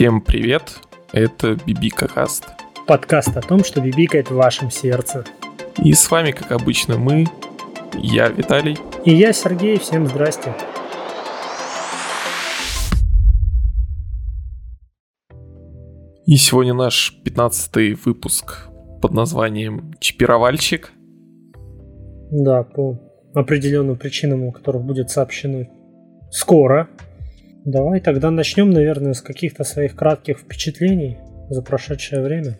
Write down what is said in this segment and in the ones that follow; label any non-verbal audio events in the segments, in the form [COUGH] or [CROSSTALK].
Всем привет, это Бибика Каст. Подкаст о том, что бибикает в вашем сердце. И с вами, как обычно, мы, я Виталий. И я Сергей, всем здрасте. И сегодня наш 15 выпуск под названием «Чипировальщик». Да, по определенным причинам, о которых будет сообщено скоро. Давай тогда начнем, наверное, с каких-то своих кратких впечатлений за прошедшее время.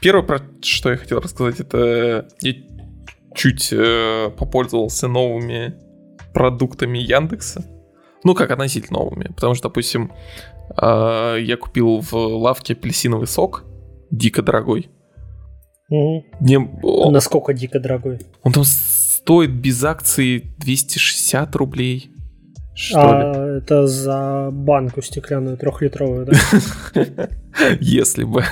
Первое, про что я хотел рассказать, это я чуть э, попользовался новыми продуктами Яндекса. Ну, как относительно новыми. Потому что, допустим, э, я купил в лавке апельсиновый сок, дико дорогой. Угу. Мне, он, Насколько дико дорогой? Он там стоит без акции 260 рублей. Что а ли? это за банку стеклянную трехлитровую, да? [LAUGHS] Если бы.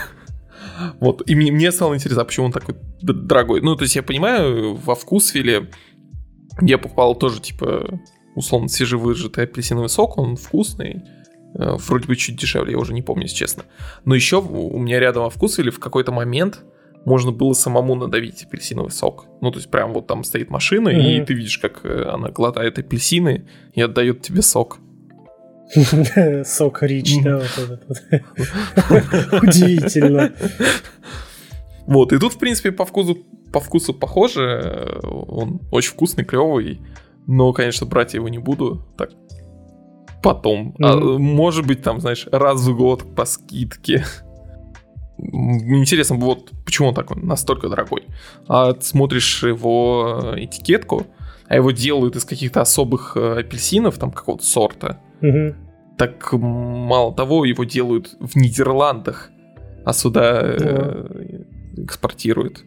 Вот, и мне, стало интересно, а почему он такой дорогой. Ну, то есть я понимаю, во вкусвиле я покупал тоже, типа, условно, свежевыжатый апельсиновый сок, он вкусный, э, вроде бы чуть дешевле, я уже не помню, если честно. Но еще у меня рядом во вкусвиле в какой-то момент можно было самому надавить апельсиновый сок. Ну, то есть прям вот там стоит машина, mm-hmm. и ты видишь, как э, она глотает апельсины и отдает тебе сок. [LAUGHS] Сок рич, да, вот этот вот. [LAUGHS] Удивительно. Вот, и тут, в принципе, по вкусу, по вкусу похоже. Он очень вкусный, клевый. Но, конечно, брать я его не буду. Так, потом. Mm-hmm. А, может быть, там, знаешь, раз в год по скидке. Интересно, вот почему он такой настолько дорогой. А смотришь его этикетку, а его делают из каких-то особых э, апельсинов, там какого-то сорта. Угу. Так мало того, его делают в Нидерландах, а сюда э, экспортируют.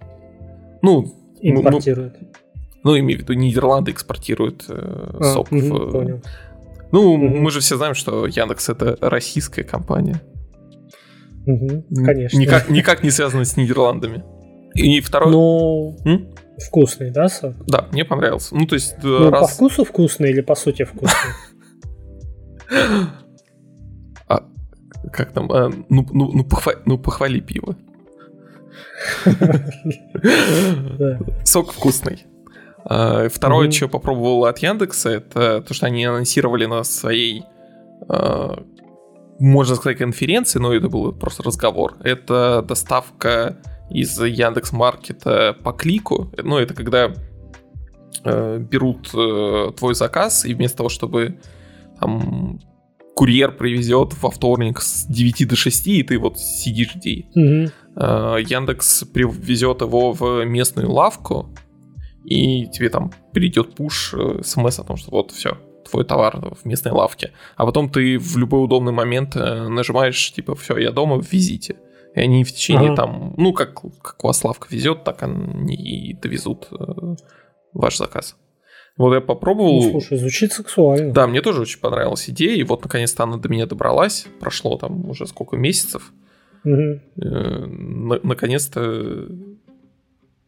Ну, импортируют. Ну, ну, имею в виду, Нидерланды экспортируют э, а, сок. Угу. Понял. Ну, угу. мы же все знаем, что Яндекс это российская компания. Угу, конечно. Никак, никак не связано с Нидерландами. И второй... Ну, М? вкусный, да, сок? Да, мне понравился. Ну, то есть... Ну, раз... по вкусу вкусный или по сути вкусный? [LAUGHS] А, как там? А, ну, ну, ну, похва... ну, похвали пиво. Сок вкусный. А, второе, что попробовал от Яндекса, это то, что они анонсировали на своей а, можно сказать, конференции, но это был просто разговор. Это доставка из Яндекс Маркета по клику. Ну, это когда э, берут э, твой заказ, и вместо того, чтобы там курьер привезет во вторник с 9 до 6, и ты вот сидишь где. Угу. Э, Яндекс привезет его в местную лавку, и тебе там придет пуш, э, смс о том, что вот все, твой товар в местной лавке, а потом ты в любой удобный момент э, нажимаешь, типа, все, я дома, везите. И они в течение ага. там, ну, как, как у вас лавка везет, так они и довезут э, ваш заказ. Вот я попробовал. Ну, слушай, звучит сексуально. Да, мне тоже очень понравилась идея, и вот наконец-то она до меня добралась. Прошло там уже сколько месяцев. Угу. На- наконец-то,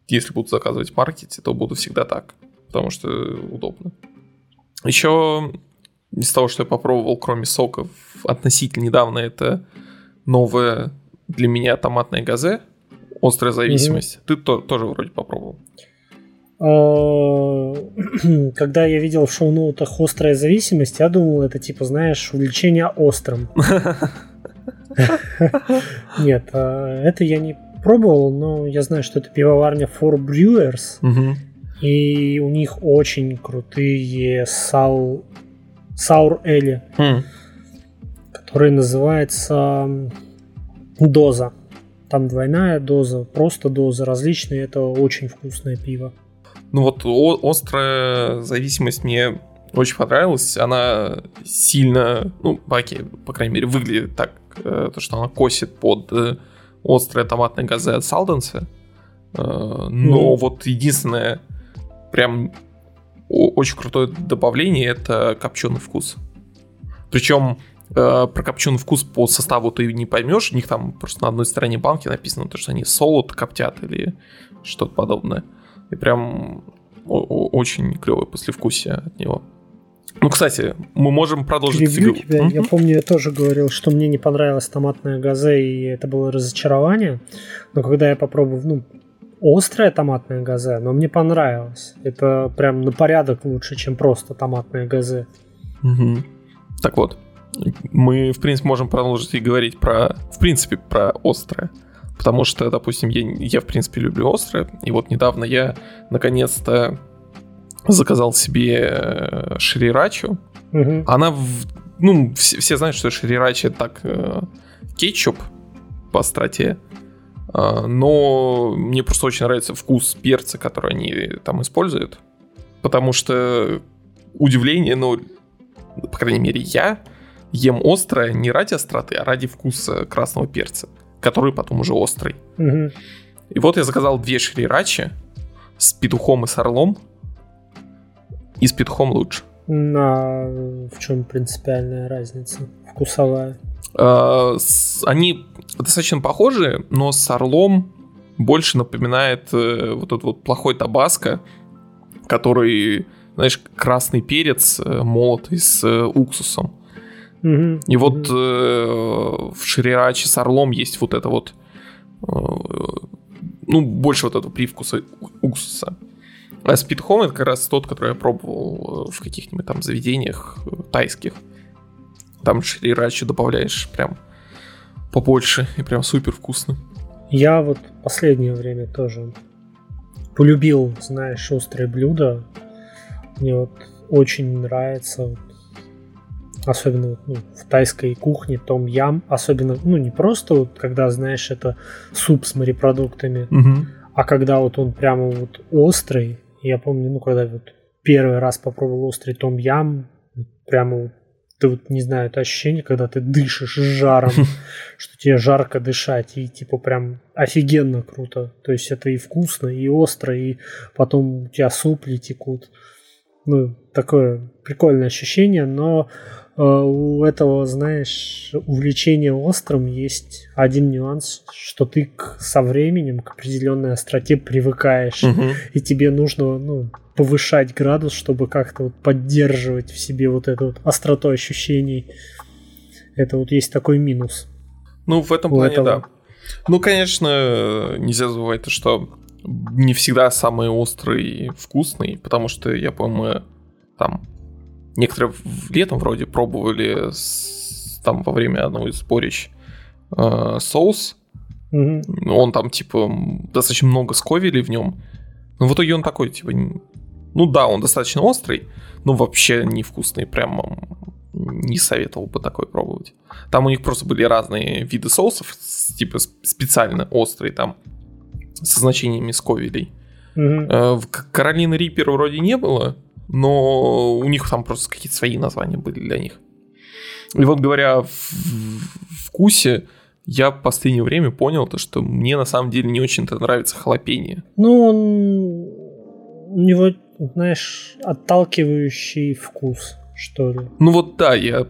если буду заказывать в маркете, то буду всегда так, потому что удобно. Еще из того, что я попробовал, кроме соков, относительно недавно это новое для меня томатное газе, острая зависимость. Mm-hmm. Ты то, тоже вроде попробовал. А, [CLEARS THROAT] когда я видел в шоу-ноутах острая зависимость, я думал, это типа, знаешь, увлечение острым. [LAUGHS] Нет, а, это я не пробовал, но я знаю, что это пивоварня For Brewers. И у них очень крутые сау... саур эли, хм. который называется доза. Там двойная доза, просто доза, различные. Это очень вкусное пиво. Ну вот острая зависимость мне очень понравилась. Она сильно, ну, окей, по крайней мере, выглядит так, э, то, что она косит под э, острое томатное газы от Салденса. Э, но mm. вот единственное, прям очень крутое добавление это копченый вкус. Причем э, про копченый вкус по составу ты не поймешь, у них там просто на одной стороне банки написано то, что они солод коптят или что-то подобное. И прям очень клевое послевкусие от него. Ну, кстати, мы можем продолжить Перебью тебя. Mm-hmm. Я помню, я тоже говорил, что мне не понравилась томатная газе, и это было разочарование. Но когда я попробовал, ну, острая томатная газе, но мне понравилось. Это прям на порядок лучше, чем просто томатная газе. Угу. Так вот, мы, в принципе, можем продолжить и говорить про, в принципе, про острое. Потому что, допустим, я, я в принципе, люблю острое. И вот недавно я, наконец-то, заказал себе э, шрирачу. Угу. Она, в, ну, все, все знают, что шрирача это так э, кетчуп по остроте. А, но мне просто очень нравится вкус перца, который они там используют. Потому что удивление, ну, по крайней мере, я ем острое не ради остроты, а ради вкуса красного перца, который потом уже острый. Угу. И вот я заказал две шрирачи с петухом и с орлом. И с петухом лучше. На в чем принципиальная разница? Вкусовая. А, они достаточно похожи, но с орлом больше напоминает э, вот этот вот плохой табаско, который, знаешь, красный перец э, молотый с э, уксусом. Mm-hmm. И вот э, в шрираче с орлом есть вот это вот, э, ну, больше вот этого привкуса уксуса. А спидхом это как раз тот, который я пробовал в каких-нибудь там заведениях тайских. Там шрирачу добавляешь прям побольше и прям супер вкусно. Я вот последнее время тоже полюбил, знаешь, острые блюда. Мне вот очень нравится, особенно ну, в тайской кухне, том ям, особенно, ну, не просто вот, когда, знаешь, это суп с морепродуктами, угу. а когда вот он прямо вот острый. Я помню, ну, когда вот первый раз попробовал острый том ям, прямо вот ты вот, не знаю, это ощущение, когда ты дышишь жаром, [LAUGHS] что тебе жарко дышать, и типа прям офигенно круто. То есть это и вкусно, и остро, и потом у тебя супли текут. Ну, такое прикольное ощущение, но у этого, знаешь, увлечения острым есть один нюанс, что ты к, со временем к определенной остроте привыкаешь, угу. и тебе нужно, ну, повышать градус, чтобы как-то вот поддерживать в себе вот эту вот остроту ощущений. Это вот есть такой минус. Ну, в этом плане, этого. да. Ну, конечно, нельзя забывать то, что не всегда самый острый вкусный, потому что, я помню, там некоторые летом вроде пробовали с, там во время одного из сборищ э, соус. Mm-hmm. Он там, типа, достаточно много сковели в нем. Но в итоге он такой, типа, ну да, он достаточно острый, но вообще невкусный, прям не советовал бы такой пробовать. Там у них просто были разные виды соусов, типа специально острые там, со значениями сковелей. Mm-hmm. В Каролины Риппер вроде не было, но у них там просто какие-то свои названия были для них. И вот говоря в вкусе, я в последнее время понял то, что мне на самом деле не очень-то нравится халапеньо. Ну, он... у него знаешь, отталкивающий вкус, что ли. Ну вот да, я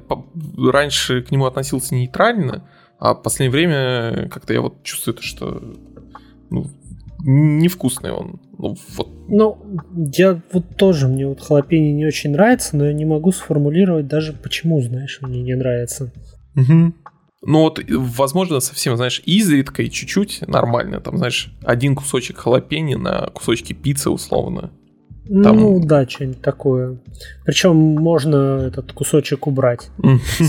раньше к нему относился нейтрально, а в последнее время как-то я вот чувствую, что ну, невкусный он. Ну, вот. ну, я вот тоже, мне вот халапеньо не очень нравится, но я не могу сформулировать даже почему, знаешь, мне не нравится. Угу. Ну вот, возможно, совсем, знаешь, изредка и чуть-чуть нормально. Там, знаешь, один кусочек халапеньо на кусочки пиццы условно. Там... Ну да, что-нибудь такое. Причем можно этот кусочек убрать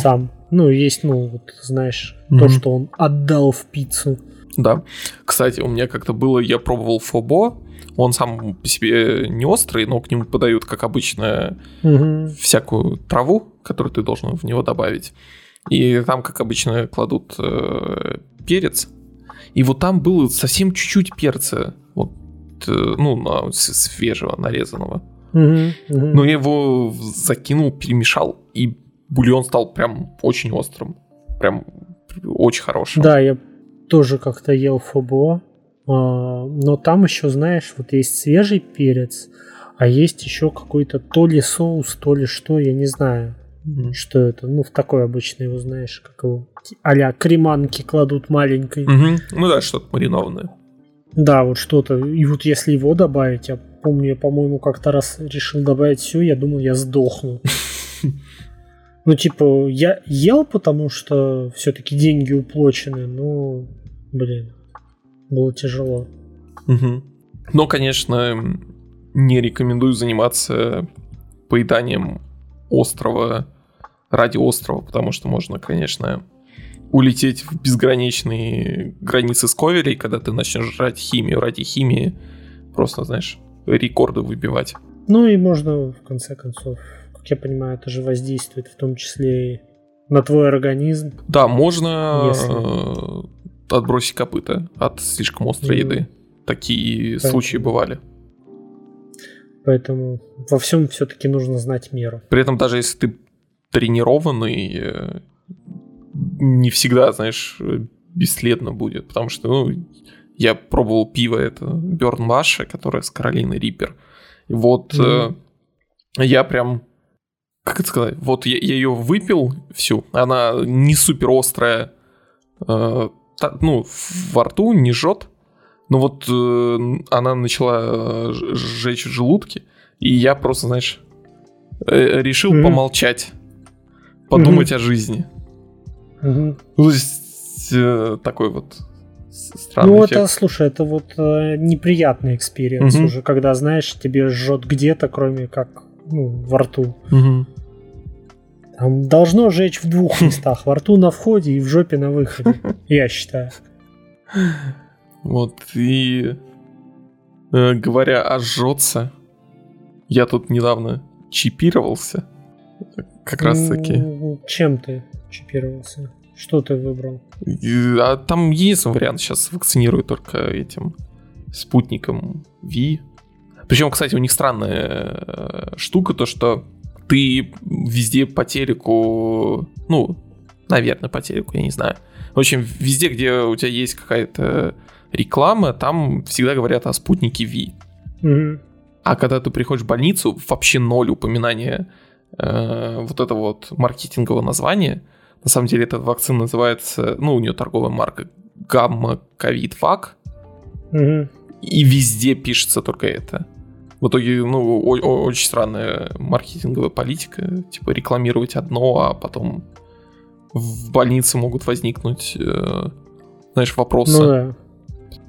сам. Ну, есть, ну, вот, знаешь, то, что он отдал в пиццу. Да. Кстати, у меня как-то было, я пробовал фобо, он сам по себе не острый, но к нему подают, как обычно, угу. всякую траву, которую ты должен в него добавить. И там, как обычно, кладут э, перец. И вот там было совсем чуть-чуть перца. Вот Э, ну, на, свежего, нарезанного. Угу, угу. Но я его закинул, перемешал, и бульон стал прям очень острым. Прям очень хорошим. Да, я тоже как-то ел фобо. А, но там еще, знаешь, вот есть свежий перец, а есть еще какой-то то ли соус, то ли что, я не знаю. Mm-hmm. Что это? Ну, в такой обычный его, знаешь, как его а креманки кладут маленькой. Mm-hmm. Ну да, что-то маринованное. Да, вот что-то. И вот если его добавить, я помню, я, по-моему, как-то раз решил добавить все, я думал, я сдохну. [LAUGHS] Ну, типа, я ел, потому что все-таки деньги уплочены, но, блин, было тяжело. Угу. Но, конечно, не рекомендую заниматься поеданием острова ради острова, потому что можно, конечно, улететь в безграничные границы сковелей, когда ты начнешь жрать химию ради химии, просто, знаешь, рекорды выбивать. Ну и можно, в конце концов, как я понимаю, это же воздействует в том числе и на твой организм. Да, можно если... Э, отбросить копыта от слишком острой mm. еды. Такие Поэтому... случаи бывали. Поэтому во всем все-таки нужно знать меру. При этом даже если ты тренированный, э, не всегда, знаешь, бесследно будет, потому что, ну, я пробовал пиво, это Берн Маша, которое с Каролины Риппер. И вот mm-hmm. э, я прям, как это сказать, вот я, я ее выпил всю, она не супер острая, э, та, ну, во рту не жжет, но вот э, она начала э, сжечь в желудке, и я просто, знаешь, э, решил mm-hmm. помолчать, подумать mm-hmm. о жизни. Mm-hmm. То есть э, такой вот странный Ну, эффект. это, слушай, это вот э, неприятный experience mm-hmm. уже, когда, знаешь, тебе жжет где-то, кроме как ну, во рту. Mm-hmm. Там должно жечь в двух [LAUGHS] местах. Во рту на входе и в жопе на выходе. [LAUGHS] Я считаю. Вот, и э, говоря о жжется, я тут недавно чипировался. Как раз таки. Чем ты чипировался? Что ты выбрал? А там единственный вариант сейчас вакцинируют только этим спутником V. Причем, кстати, у них странная э, штука, то что ты везде по телеку, ну, наверное, по телеку, я не знаю. В общем, везде, где у тебя есть какая-то реклама, там всегда говорят о спутнике V. Mm-hmm. А когда ты приходишь в больницу, вообще ноль упоминания э, вот этого вот маркетингового названия. На самом деле эта вакцина называется, ну, у нее торговая марка Гамма Ковид Вак. Mm-hmm. И везде пишется только это. В итоге, ну, очень странная маркетинговая политика. Типа рекламировать одно, а потом в больнице могут возникнуть, э, знаешь, вопросы. Ну да.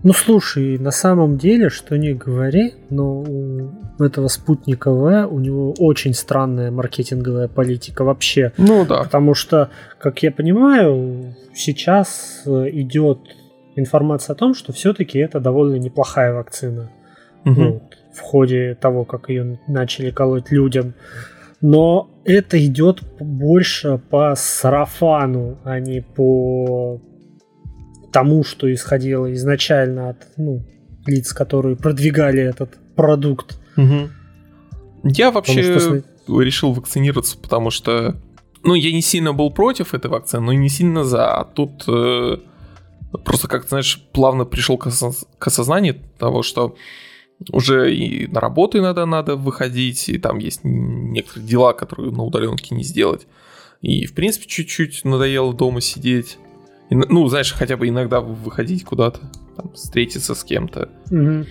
Ну слушай, на самом деле, что не говори, но у этого спутника В у него очень странная маркетинговая политика вообще. Ну да. Потому что, как я понимаю, сейчас э, идет информация о том, что все-таки это довольно неплохая вакцина. Угу. Ну, в ходе того, как ее начали колоть людям. Но это идет больше по сарафану, а не по тому, что исходило изначально от ну, лиц, которые продвигали этот продукт. Угу. Я вообще что... решил вакцинироваться, потому что ну, я не сильно был против этой вакцины, но и не сильно за. А тут э, просто, как знаешь, плавно пришел к, осоз... к осознанию того, что уже и на работу иногда надо выходить, и там есть некоторые дела, которые на удаленке не сделать. И, в принципе, чуть-чуть надоело дома сидеть. И, ну, знаешь, хотя бы иногда выходить куда-то, там, встретиться с кем-то. Угу.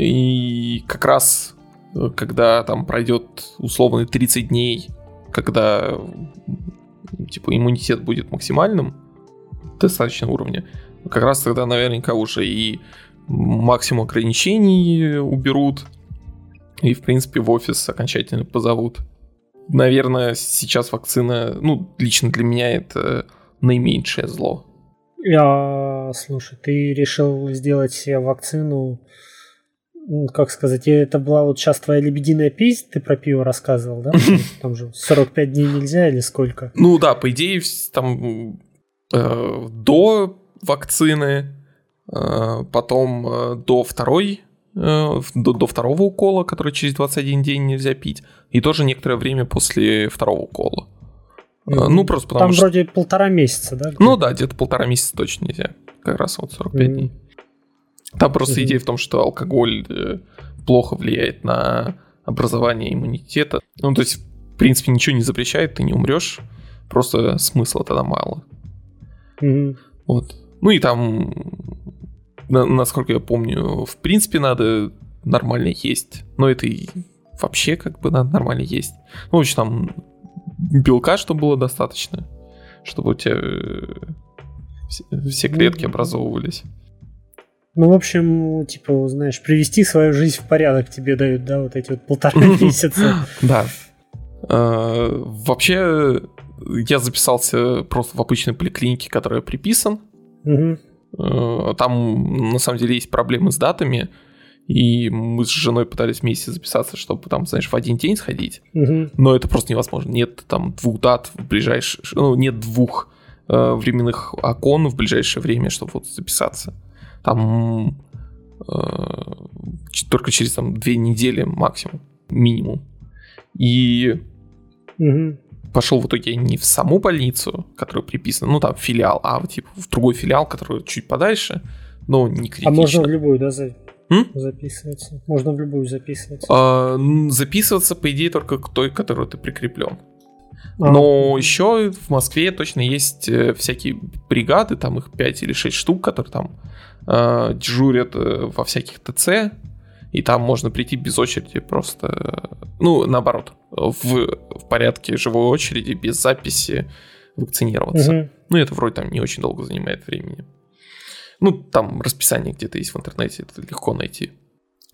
И как раз, э, когда там пройдет условно 30 дней, когда типа иммунитет будет максимальным, достаточного уровня, как раз тогда наверняка уже и максимум ограничений уберут, и, в принципе, в офис окончательно позовут. Наверное, сейчас вакцина, ну, лично для меня это наименьшее зло. А, слушай, ты решил сделать себе вакцину, как сказать, это была вот сейчас твоя лебединая песнь, ты про пиво рассказывал, да? [LAUGHS] Там же 45 дней нельзя или сколько? Ну да, по идее, там э, до вакцины, э, потом э, до второй э, до, до второго укола, который через 21 день нельзя пить, и тоже некоторое время после второго укола. Ну, просто потому Там что... вроде полтора месяца, да? Ну да, где-то полтора месяца точно нельзя. Как раз вот 45 mm-hmm. дней. Там просто mm-hmm. идея в том, что алкоголь э, плохо влияет на образование иммунитета. Ну, то есть, в принципе, ничего не запрещает, ты не умрешь. Просто смысла тогда мало. Mm-hmm. Вот. Ну и там, насколько я помню, в принципе, надо нормально есть. Но это и вообще как бы надо нормально есть. Ну, в общем, там белка, чтобы было достаточно, чтобы у тебя все, все клетки ну, образовывались. Ну, в общем, типа, знаешь, привести свою жизнь в порядок тебе дают, да, вот эти вот полтора [LAUGHS] месяца. Да. А, вообще, я записался просто в обычной поликлинике, которая приписан. А, там, на самом деле, есть проблемы с датами. И мы с женой пытались вместе записаться, чтобы там, знаешь, в один день сходить. Но это просто невозможно. Нет там двух дат в ближайшее... Ну, нет двух э, временных окон в ближайшее время, чтобы вот записаться там э, только через там, две недели максимум, минимум. И угу. Пошел в итоге не в саму больницу, которая приписана, ну там филиал, а вот, типа в другой филиал, который чуть подальше, но не критично. А можно в любую, да, за... М? записываться? Можно в любую записываться? А, записываться, по идее, только к той, которой ты прикреплен. А. Но еще в Москве точно есть э, всякие бригады, там их 5 или 6 штук, которые там э, дежурят э, во всяких ТЦ, и там можно прийти без очереди просто, ну, наоборот, в, в порядке живой очереди, без записи вакцинироваться. Угу. Ну, это вроде там не очень долго занимает времени. Ну, там расписание где-то есть в интернете, это легко найти.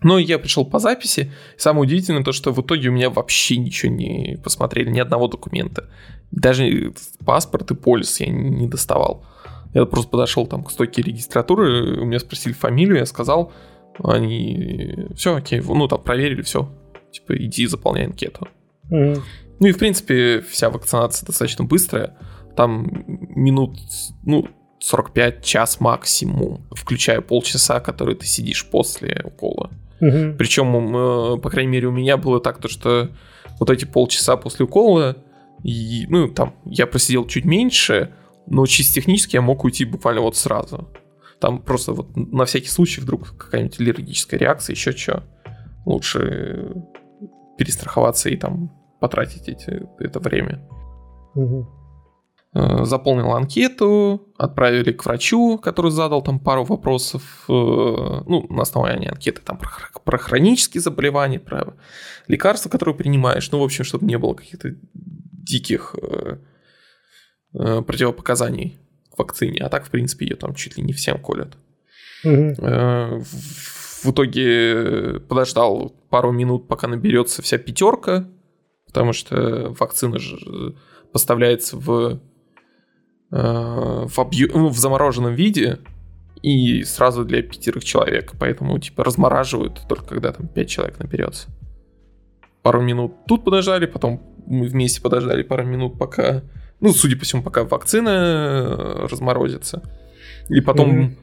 Но я пришел по записи. Самое удивительное то, что в итоге у меня вообще ничего не посмотрели, ни одного документа. Даже паспорт и полис я не доставал. Я просто подошел там к стойке регистратуры, у меня спросили фамилию, я сказал, они все, окей, ну там проверили, все, типа иди заполняй анкету. Ну и в принципе вся вакцинация достаточно быстрая, там минут, ну 45 час максимум, включая полчаса, которые ты сидишь после укола. Mm-hmm. Причем, э, по крайней мере, у меня было так, то, что вот эти полчаса после укола, и, ну, там, я просидел чуть меньше, но чисто технически я мог уйти буквально вот сразу. Там просто вот на всякий случай вдруг какая-нибудь аллергическая реакция, еще что. Лучше перестраховаться и там потратить эти, это время. Угу. Заполнил анкету, отправили к врачу, который задал там пару вопросов, э, ну, на основании анкеты там про, про хронические заболевания, про лекарства, которые принимаешь, ну, в общем, чтобы не было каких-то диких э, противопоказаний к вакцине, а так, в принципе, ее там чуть ли не всем колят. Угу. В итоге подождал пару минут, пока наберется вся пятерка, потому что вакцина же поставляется в, э, в, объ... ну, в замороженном виде и сразу для пятерых человек, поэтому типа размораживают только когда там пять человек наберется. Пару минут тут подождали, потом мы вместе подождали пару минут, пока ну, судя по всему, пока вакцина э, разморозится. И потом mm-hmm.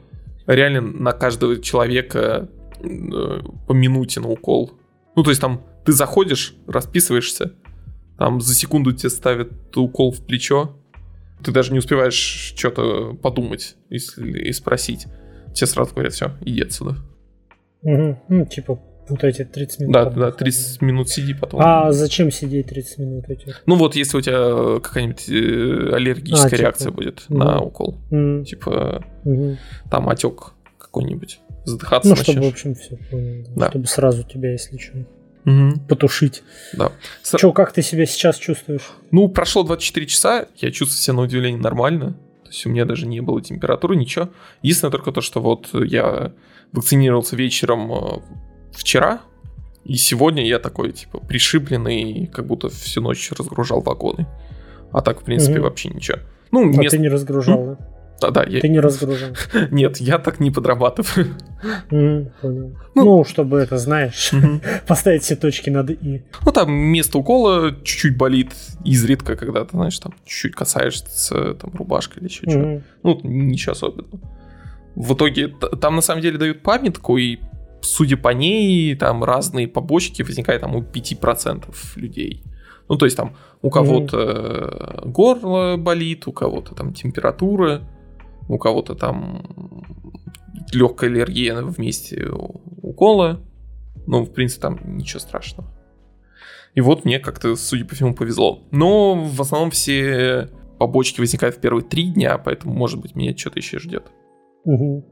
реально на каждого человека э, по минуте на укол. Ну, то есть там ты заходишь, расписываешься, там за секунду тебе ставят укол в плечо, ты даже не успеваешь что-то подумать и, и спросить. Тебе сразу говорят, все, иди отсюда. Угу. Ну, типа, вот эти 30 минут. Да, да, 30 минут сиди потом. А зачем сидеть 30 минут этих? Ну вот, если у тебя какая-нибудь э, аллергическая а, типа. реакция будет mm. на укол. Mm. Типа mm-hmm. там отек какой-нибудь. Задыхаться Ну, начнешь. чтобы, в общем, все понял. Да. Чтобы сразу тебя, если что, угу. потушить. Да. С... Че, как ты себя сейчас чувствуешь? Ну, прошло 24 часа, я чувствую себя на удивление нормально. То есть у меня даже не было температуры, ничего. Единственное только то, что вот я вакцинировался вечером э, вчера, и сегодня я такой, типа, пришибленный, как будто всю ночь разгружал вагоны. А так, в принципе, угу. вообще ничего. Ну, а мест... ты не разгружал, да? Да, да. Я... Ты не разгружал. [LAUGHS] Нет, я так не подрабатываю. [LAUGHS] Mm. Ну, ну, чтобы это, знаешь, [LAUGHS] поставить все точки над «и». Ну, там место укола чуть-чуть болит изредка, когда ты, знаешь, там чуть-чуть касаешься там рубашкой или еще mm-hmm. что Ну, ничего особенного. В итоге там на самом деле дают памятку, и судя по ней, там разные побочки возникают там у 5% людей. Ну, то есть там у кого-то mm-hmm. горло болит, у кого-то там температура, у кого-то там легкая аллергия вместе укола. Ну, в принципе, там ничего страшного. И вот мне как-то, судя по всему, повезло. Но в основном все побочки возникают в первые три дня, поэтому, может быть, меня что-то еще ждет. Угу.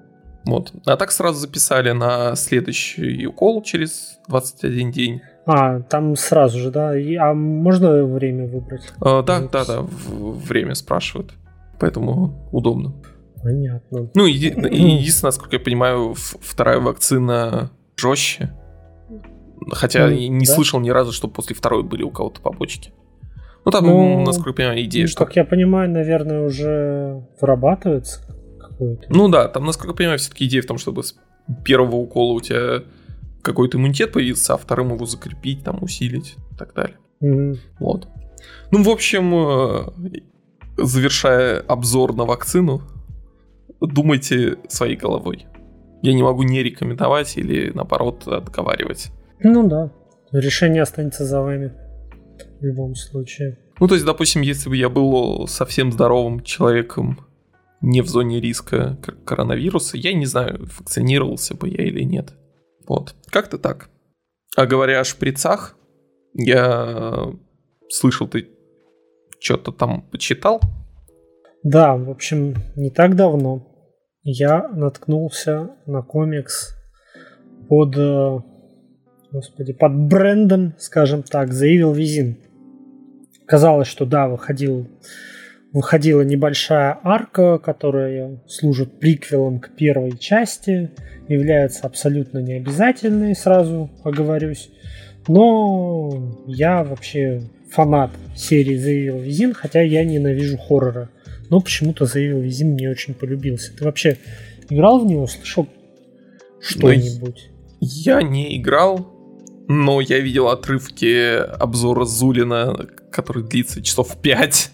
Вот. А так сразу записали на следующий укол через 21 день. А, там сразу же, да? И, а можно время выбрать? А, да, да, да, время спрашивают. Поэтому удобно. Понятно. Ну, еди- единственное, насколько я понимаю, вторая вакцина жестче. Хотя ну, не да? слышал ни разу, что после второй были у кого-то побочки. Ну, там, ну, насколько я понимаю, идея, что... Как я понимаю, наверное, уже вырабатывается какой-то. Ну да, там, насколько я понимаю, все-таки идея в том, чтобы с первого укола у тебя какой-то иммунитет появится, а вторым его закрепить, там, усилить и так далее. Mm-hmm. Вот. Ну, в общем, э, завершая обзор на вакцину, думайте своей головой. Я не могу не рекомендовать или, наоборот, отговаривать. Ну да, решение останется за вами в любом случае. Ну, то есть, допустим, если бы я был совсем здоровым человеком, не в зоне риска коронавируса, я не знаю, вакцинировался бы я или нет. Вот, как-то так. А говоря о шприцах, я слышал, ты что-то там почитал? Да, в общем, не так давно я наткнулся на комикс под, э, господи, под брендом, скажем так, Evil Within. Казалось, что да, выходил, выходила небольшая арка, которая служит приквелом к первой части, является абсолютно необязательной, сразу оговорюсь. Но я вообще фанат серии Evil Within, хотя я ненавижу хорроры но почему-то Evil Within мне очень полюбился. Ты вообще играл в него, слышал что-нибудь? Я не играл, но я видел отрывки обзора Зулина, который длится часов 5.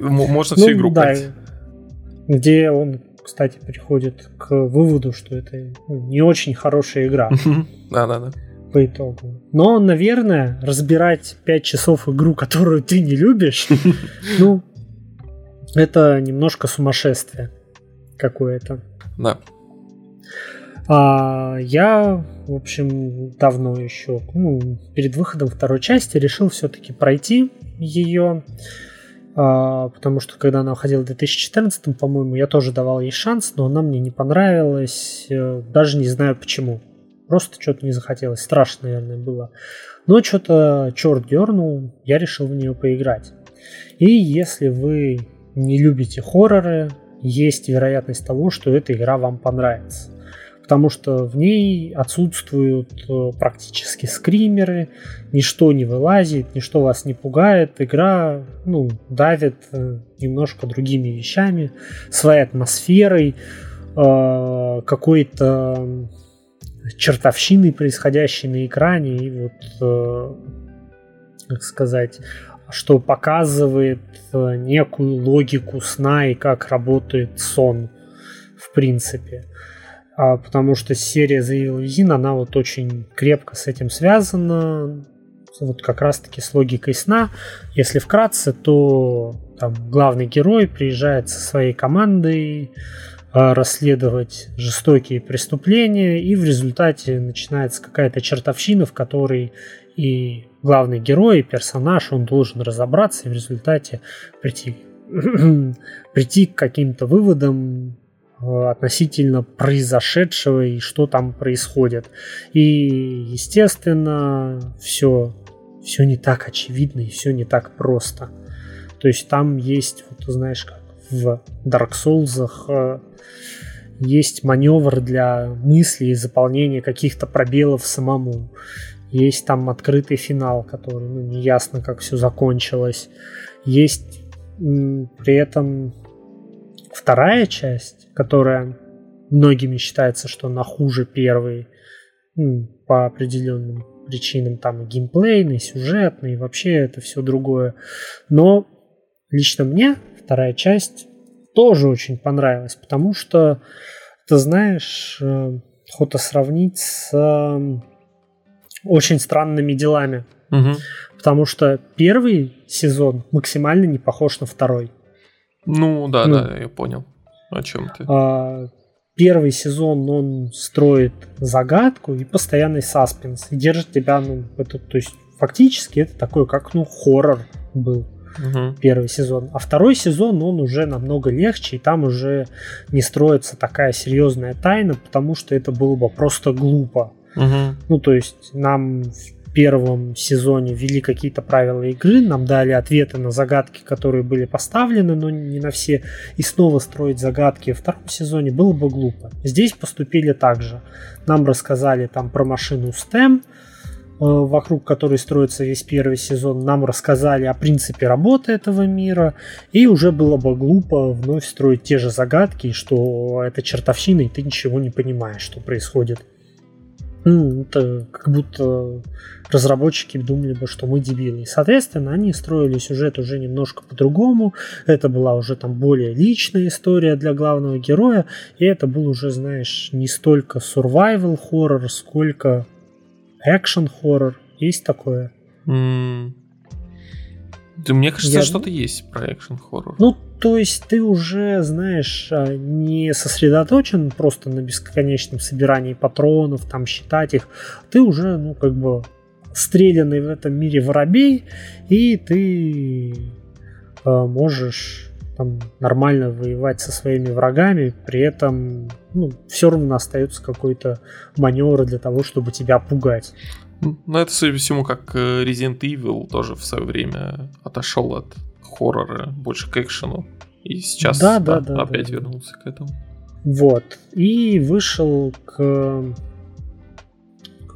Можно всю ну игру пройти. Где он, кстати, приходит к выводу, что это ну, не очень хорошая игра. Да-да-да по итогу. Но, наверное, разбирать 5 часов игру, которую ты не любишь, [LAUGHS] ну, это немножко сумасшествие какое-то. Да. А, я, в общем, давно еще, ну, перед выходом второй части решил все-таки пройти ее, а, потому что когда она выходила в 2014, по-моему, я тоже давал ей шанс, но она мне не понравилась, э, даже не знаю почему. Просто что-то не захотелось. Страшно, наверное, было. Но что-то черт дернул, я решил в нее поиграть. И если вы не любите хорроры, есть вероятность того, что эта игра вам понравится. Потому что в ней отсутствуют э, практически скримеры, ничто не вылазит, ничто вас не пугает. Игра ну, давит э, немножко другими вещами, своей атмосферой, э, какой-то чертовщиной, происходящей на экране, и вот, э, как сказать, что показывает э, некую логику сна и как работает сон, в принципе. А, потому что серия The Evil Within, она вот очень крепко с этим связана, вот как раз-таки с логикой сна. Если вкратце, то там главный герой приезжает со своей командой, расследовать жестокие преступления, и в результате начинается какая-то чертовщина, в которой и главный герой, и персонаж, он должен разобраться и в результате прийти, [CLEARS THROAT] прийти к каким-то выводам а, относительно произошедшего и что там происходит. И, естественно, все, все не так очевидно и все не так просто. То есть там есть, вот, знаешь, как в Dark Souls а, есть маневр для мысли и заполнения каких-то пробелов самому. Есть там открытый финал, который, ну, не ясно, как все закончилось. Есть при этом вторая часть, которая многими считается, что она хуже первой м, по определенным причинам. Там и геймплейный, и сюжетный, и вообще это все другое. Но лично мне вторая часть тоже очень понравилась, потому что, ты знаешь, э, охота сравнить с э, очень странными делами. Угу. Потому что первый сезон максимально не похож на второй. Ну да, ну, да, я понял. О чем ты? А, первый сезон он строит загадку и постоянный саспенс. И держит тебя, ну, это, то есть фактически это такой, как, ну, хоррор был угу. первый сезон. А второй сезон, он уже намного легче, и там уже не строится такая серьезная тайна, потому что это было бы просто глупо. Угу. Ну, то есть нам в первом сезоне ввели какие-то правила игры, нам дали ответы на загадки, которые были поставлены, но не на все, и снова строить загадки в втором сезоне было бы глупо. Здесь поступили так же. Нам рассказали там про машину STEM, вокруг которой строится весь первый сезон, нам рассказали о принципе работы этого мира, и уже было бы глупо вновь строить те же загадки, что это чертовщина, и ты ничего не понимаешь, что происходит. Это как будто разработчики думали бы, что мы дебилы. И, соответственно, они строили сюжет уже немножко по-другому. Это была уже там более личная история для главного героя. И это был уже, знаешь, не столько survival хоррор, сколько экшен хоррор есть такое? Mm. Да, мне кажется, Я... что-то есть про экшен хоррор. Ну, то есть ты уже, знаешь, а, не сосредоточен просто на бесконечном собирании патронов, там считать их. Ты уже, ну, как бы стрелянный в этом мире воробей, и ты э, можешь там нормально воевать со своими врагами, при этом ну, все равно остается какой-то маневр для того, чтобы тебя пугать. Ну, это, судя по всему, как э, Resident Evil тоже в свое время отошел от хоррора больше к экшену. И сейчас да, да, да, опять да, вернулся да. к этому. Вот. И вышел к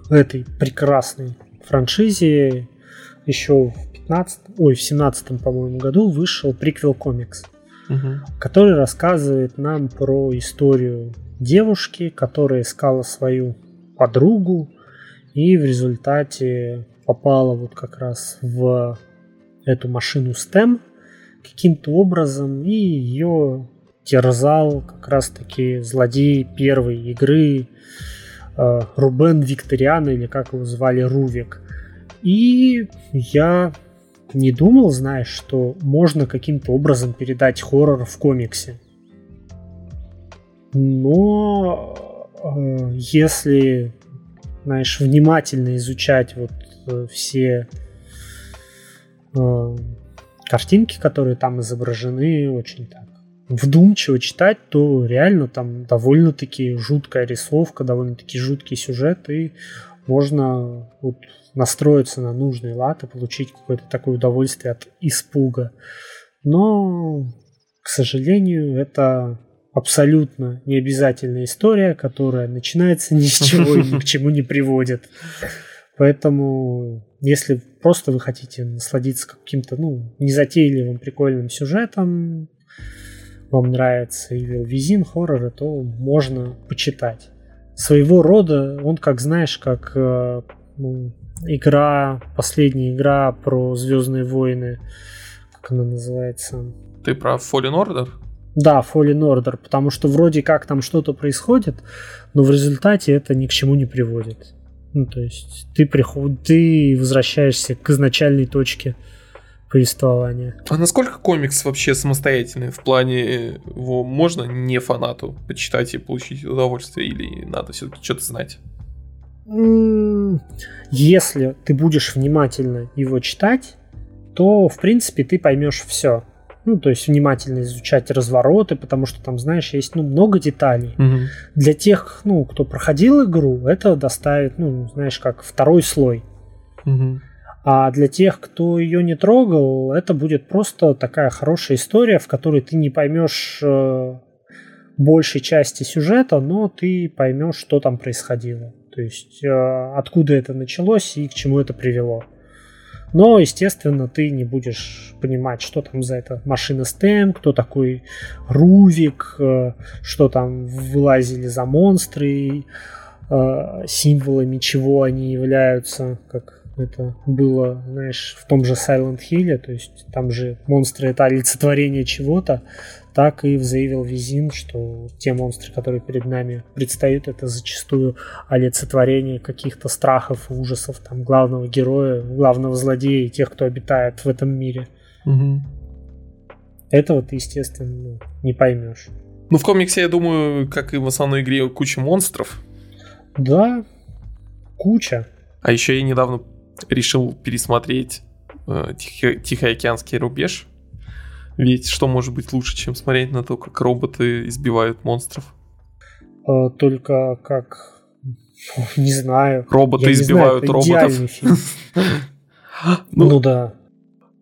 этой прекрасной франшизе еще в 15 ой, в 17 по-моему, году вышел приквел комикс, угу. который рассказывает нам про историю девушки, которая искала свою подругу и в результате попала вот как раз в эту машину STEM каким-то образом и ее терзал как раз таки злодей первой игры э, Рубен Викториан или как его звали Рувик. И я не думал, знаешь, что можно каким-то образом передать хоррор в комиксе. Но э, если, знаешь, внимательно изучать вот э, все э, картинки, которые там изображены, очень так вдумчиво читать, то реально там довольно-таки жуткая рисовка, довольно-таки жуткий сюжет, и можно вот настроиться на нужный лад и получить какое-то такое удовольствие от испуга. Но, к сожалению, это абсолютно необязательная история, которая начинается ни с чего и ни к чему не приводит. Поэтому, если просто вы хотите насладиться каким-то, ну, незатейливым, прикольным сюжетом, вам нравится или визин хорроры, то можно почитать. Своего рода он, как знаешь, как э, ну, игра, последняя игра про Звездные войны, как она называется? Ты про Fallen Order? Да, Fallen Order, потому что вроде как там что-то происходит, но в результате это ни к чему не приводит. Ну, то есть ты, приход... ты возвращаешься к изначальной точке повествования. А насколько комикс вообще самостоятельный? В плане его можно не фанату почитать и получить удовольствие, или надо все-таки что-то знать? Если ты будешь внимательно его читать, то, в принципе, ты поймешь все. Ну, то есть внимательно изучать развороты, потому что там, знаешь, есть ну, много деталей. Угу. Для тех, ну, кто проходил игру, это доставит, ну, знаешь, как второй слой. Угу. А для тех, кто ее не трогал, это будет просто такая хорошая история, в которой ты не поймешь э, большей части сюжета, но ты поймешь, что там происходило. То есть э, откуда это началось и к чему это привело. Но, естественно, ты не будешь понимать, что там за это машина STEM, кто такой Рувик, э, что там вылазили за монстры, э, символами чего они являются, как это было, знаешь, в том же Silent Hill, то есть там же монстры это олицетворение чего-то, так и заявил Визин, что те монстры, которые перед нами предстают, это зачастую олицетворение каких-то страхов и ужасов там главного героя, главного злодея и тех, кто обитает в этом мире. Угу. Этого ты, естественно, ну, не поймешь. Ну, в комиксе, я думаю, как и в основной игре, куча монстров. Да, куча. А еще я недавно решил пересмотреть э, Тихоокеанский рубеж. Ведь что может быть лучше, чем смотреть на то, как роботы избивают монстров? Э, только как [LAUGHS] Не знаю. Роботы Я избивают знаю, роботов. [LAUGHS] Ну, Ну да.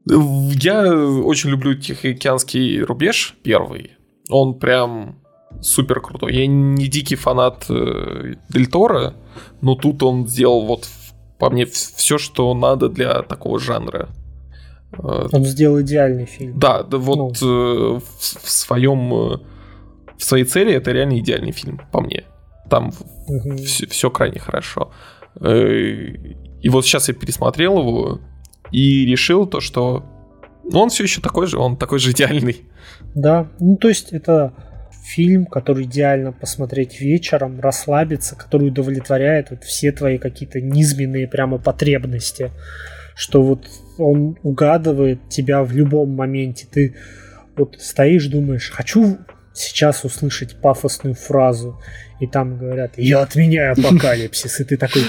Я очень люблю Тихоокеанский рубеж первый. Он прям супер крутой. Я не дикий фанат э, Дель Торо, но тут он сделал вот по мне все, что надо для такого жанра. Э, Он сделал идеальный фильм. Да, да вот э, в, в своем э, в своей цели это реально идеальный фильм по мне. Там Мгм. все, крайне хорошо. И вот сейчас я пересмотрел его и решил то, что ну, он все еще такой же, он такой же идеальный. Да, ну то есть это фильм, который идеально посмотреть вечером, расслабиться, который удовлетворяет вот все твои какие-то низменные прямо потребности, что вот он угадывает тебя в любом моменте. Ты вот стоишь, думаешь, хочу сейчас услышать пафосную фразу, и там говорят, я отменяю апокалипсис, и ты такой,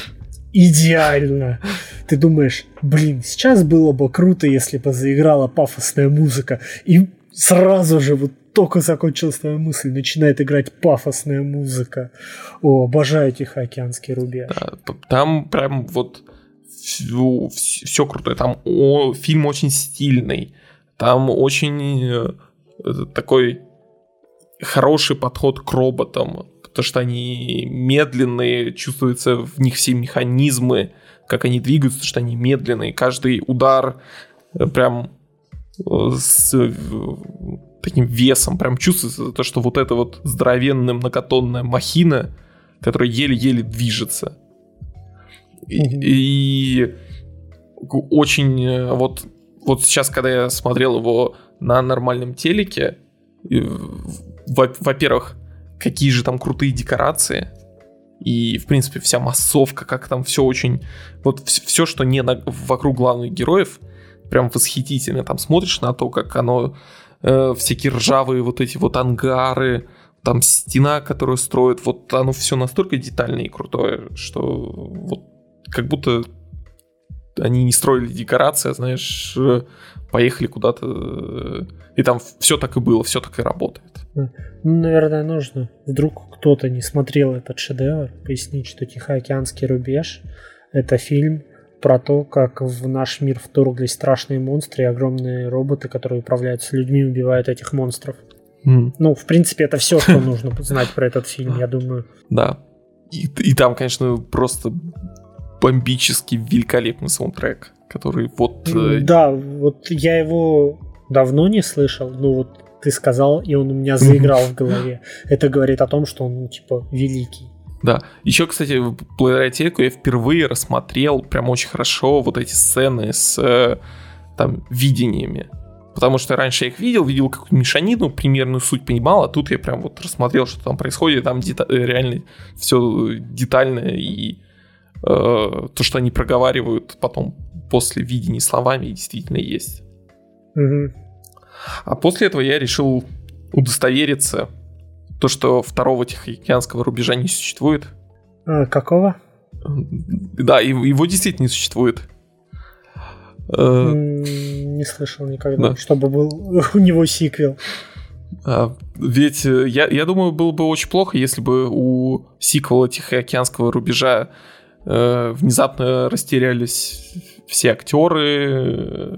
идеально. Ты думаешь, блин, сейчас было бы круто, если бы заиграла пафосная музыка, и сразу же вот только закончилась твоя мысль, начинает играть пафосная музыка. О, обожаю Тихоокеанский рубеж. Да, там прям вот все, крутое. Там о, фильм очень стильный. Там очень э, такой хороший подход к роботам. Потому что они медленные, чувствуются в них все механизмы, как они двигаются, что они медленные. Каждый удар э, прям э, с э, таким весом. Прям чувствуется то, что вот эта вот здоровенная многотонная махина, которая еле-еле движется. И, и очень э, вот вот сейчас, когда я смотрел его на нормальном телеке, во-первых, какие же там крутые декорации. И, в принципе, вся массовка, как там все очень... Вот все, что не на- вокруг главных героев, прям восхитительно. Там смотришь на то, как оно... э, всякие ржавые вот эти вот ангары, там стена, которую строят, вот оно все настолько детальное и крутое, что вот как будто они не строили декорации, а, знаешь, э, поехали куда-то, э, и там все так и было, все так и работает. Ну, наверное, нужно. Вдруг кто-то не смотрел этот шедевр, пояснить, что Тихоокеанский рубеж — это фильм про то, как в наш мир вторглись страшные монстры и огромные роботы, которые управляются людьми, убивают этих монстров. М, Ну, в принципе, это все, что нужно знать про этот фильм, я думаю. [LAUGHS] Да. И, и там, конечно, просто бомбический, великолепный саундтрек, который вот... э, Да, вот я его давно не слышал, но вот ты сказал, и он у меня [LAUGHS] заиграл в голове. Это говорит о том, что он, ну, типа, великий. Да. Еще, кстати, благодаря телеку я впервые рассмотрел прям очень хорошо вот эти сцены с э, там видениями. Потому что раньше я их видел, видел какую-то мешанину, примерную суть понимал, а тут я прям вот рассмотрел, что там происходит, там дета- э, реально все детально и то, что они проговаривают потом после видений словами, действительно есть. Мгм. А после этого я решил удостовериться, то, что второго Тихоокеанского рубежа не существует. А, какого? Да, его действительно не существует. Э, Не слышал никогда, Да. чтобы был [LAUGHS] у него сиквел. а, Ведь э, я, я думаю, было бы очень плохо, если бы у сиквела Тихоокеанского рубежа э, внезапно растерялись все актеры, э,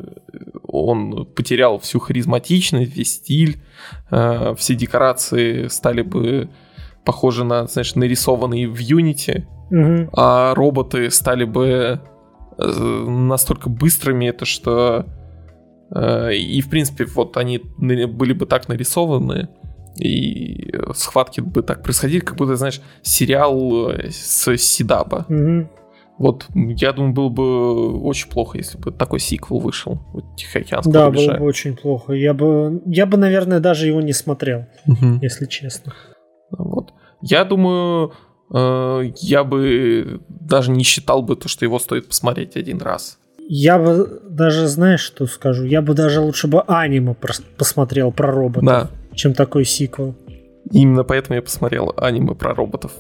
он потерял всю харизматичность, весь стиль, э, все декорации стали бы похожи на, знаешь, нарисованные в Unity, Мгм. а роботы стали бы э, настолько быстрыми, это что э, и в принципе вот они были бы так нарисованы и э, схватки бы так происходили, как будто знаешь сериал э, с Сидаба. Мгм. Вот я думаю было бы очень плохо, если бы такой сиквел вышел Тихоокеанского Да, рубежа. было бы очень плохо. Я бы, я бы, наверное, даже его не смотрел, Мгм. если честно. Вот. Я думаю, э, я бы даже не считал бы то, что его стоит посмотреть один раз. Я бы даже, знаешь, что скажу? Я бы даже лучше бы аниме посмотрел про роботов, Да, чем такой сиквел. Именно поэтому я посмотрел аниме про роботов.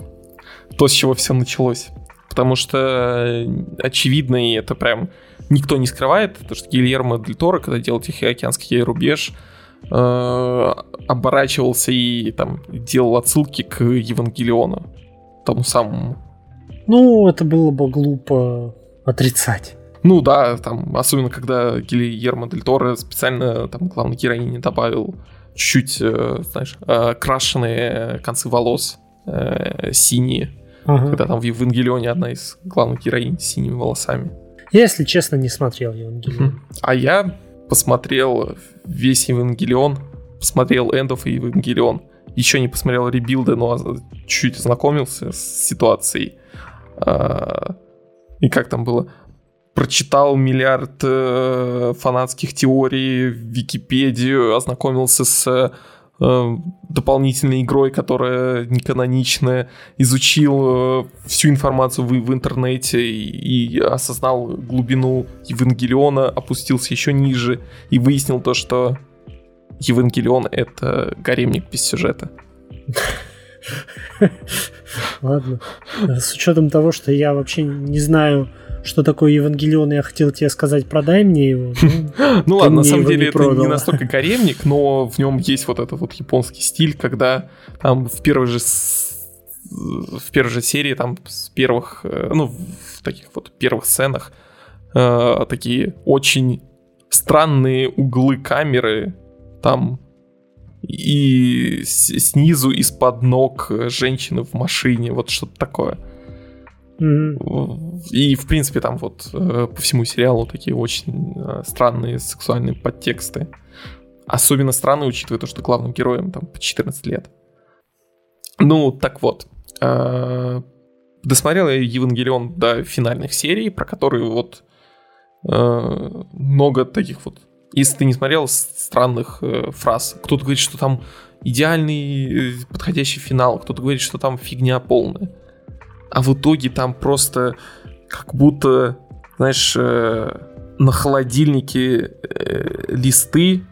То, с чего все началось. Потому что э, очевидно, и это прям никто не скрывает, то, что Гильермо Дель Торо, когда делал Тихоокеанский рубеж, э, оборачивался и там делал отсылки к Евангелиону, тому самому. Ну, это было бы глупо отрицать. Ну да, там, особенно когда Гильермо Дель Торо специально там главной героине добавил чуть-чуть, э, знаешь, э, крашеные концы волос э, синие. Ага. Когда там в Евангелионе одна из главных героинь с синими волосами. Я, если честно, не смотрел Евангелион. А я посмотрел весь Евангелион, посмотрел Эндов и Евангелион. Еще не посмотрел ребилды, но чуть знакомился с ситуацией. А, и как там было? Прочитал миллиард э, фанатских теорий в Википедию, ознакомился с э, дополнительной игрой, которая не каноничная, изучил э, всю информацию в, в интернете и, и осознал глубину Евангелиона, опустился еще ниже и выяснил то, что Евангелион — это гаремник без сюжета. Ладно. С учетом того, что я вообще не знаю что такое Евангелион, я хотел тебе сказать, продай мне его. [LAUGHS] Ну ладно, на самом деле это не настолько [LAUGHS] гаремник, но в нем есть вот этот вот японский стиль, когда там в первой же в первой же серии, там с первых, э, ну, в таких вот первых сценах э, такие очень странные углы камеры, там и снизу из-под ног женщины в машине, вот что-то такое. И, в принципе, там вот э, по всему сериалу такие очень э, странные сексуальные подтексты. Особенно странно, учитывая то, что главным героем там по 14 лет. Ну, так вот. Э, досмотрел я Евангелион до финальных серий, про которые вот много таких вот если ты не смотрел странных фраз. Кто-то говорит, что там идеальный подходящий финал, кто-то говорит, что там фигня полная а в итоге там просто как будто, знаешь, э, на холодильнике э, листы,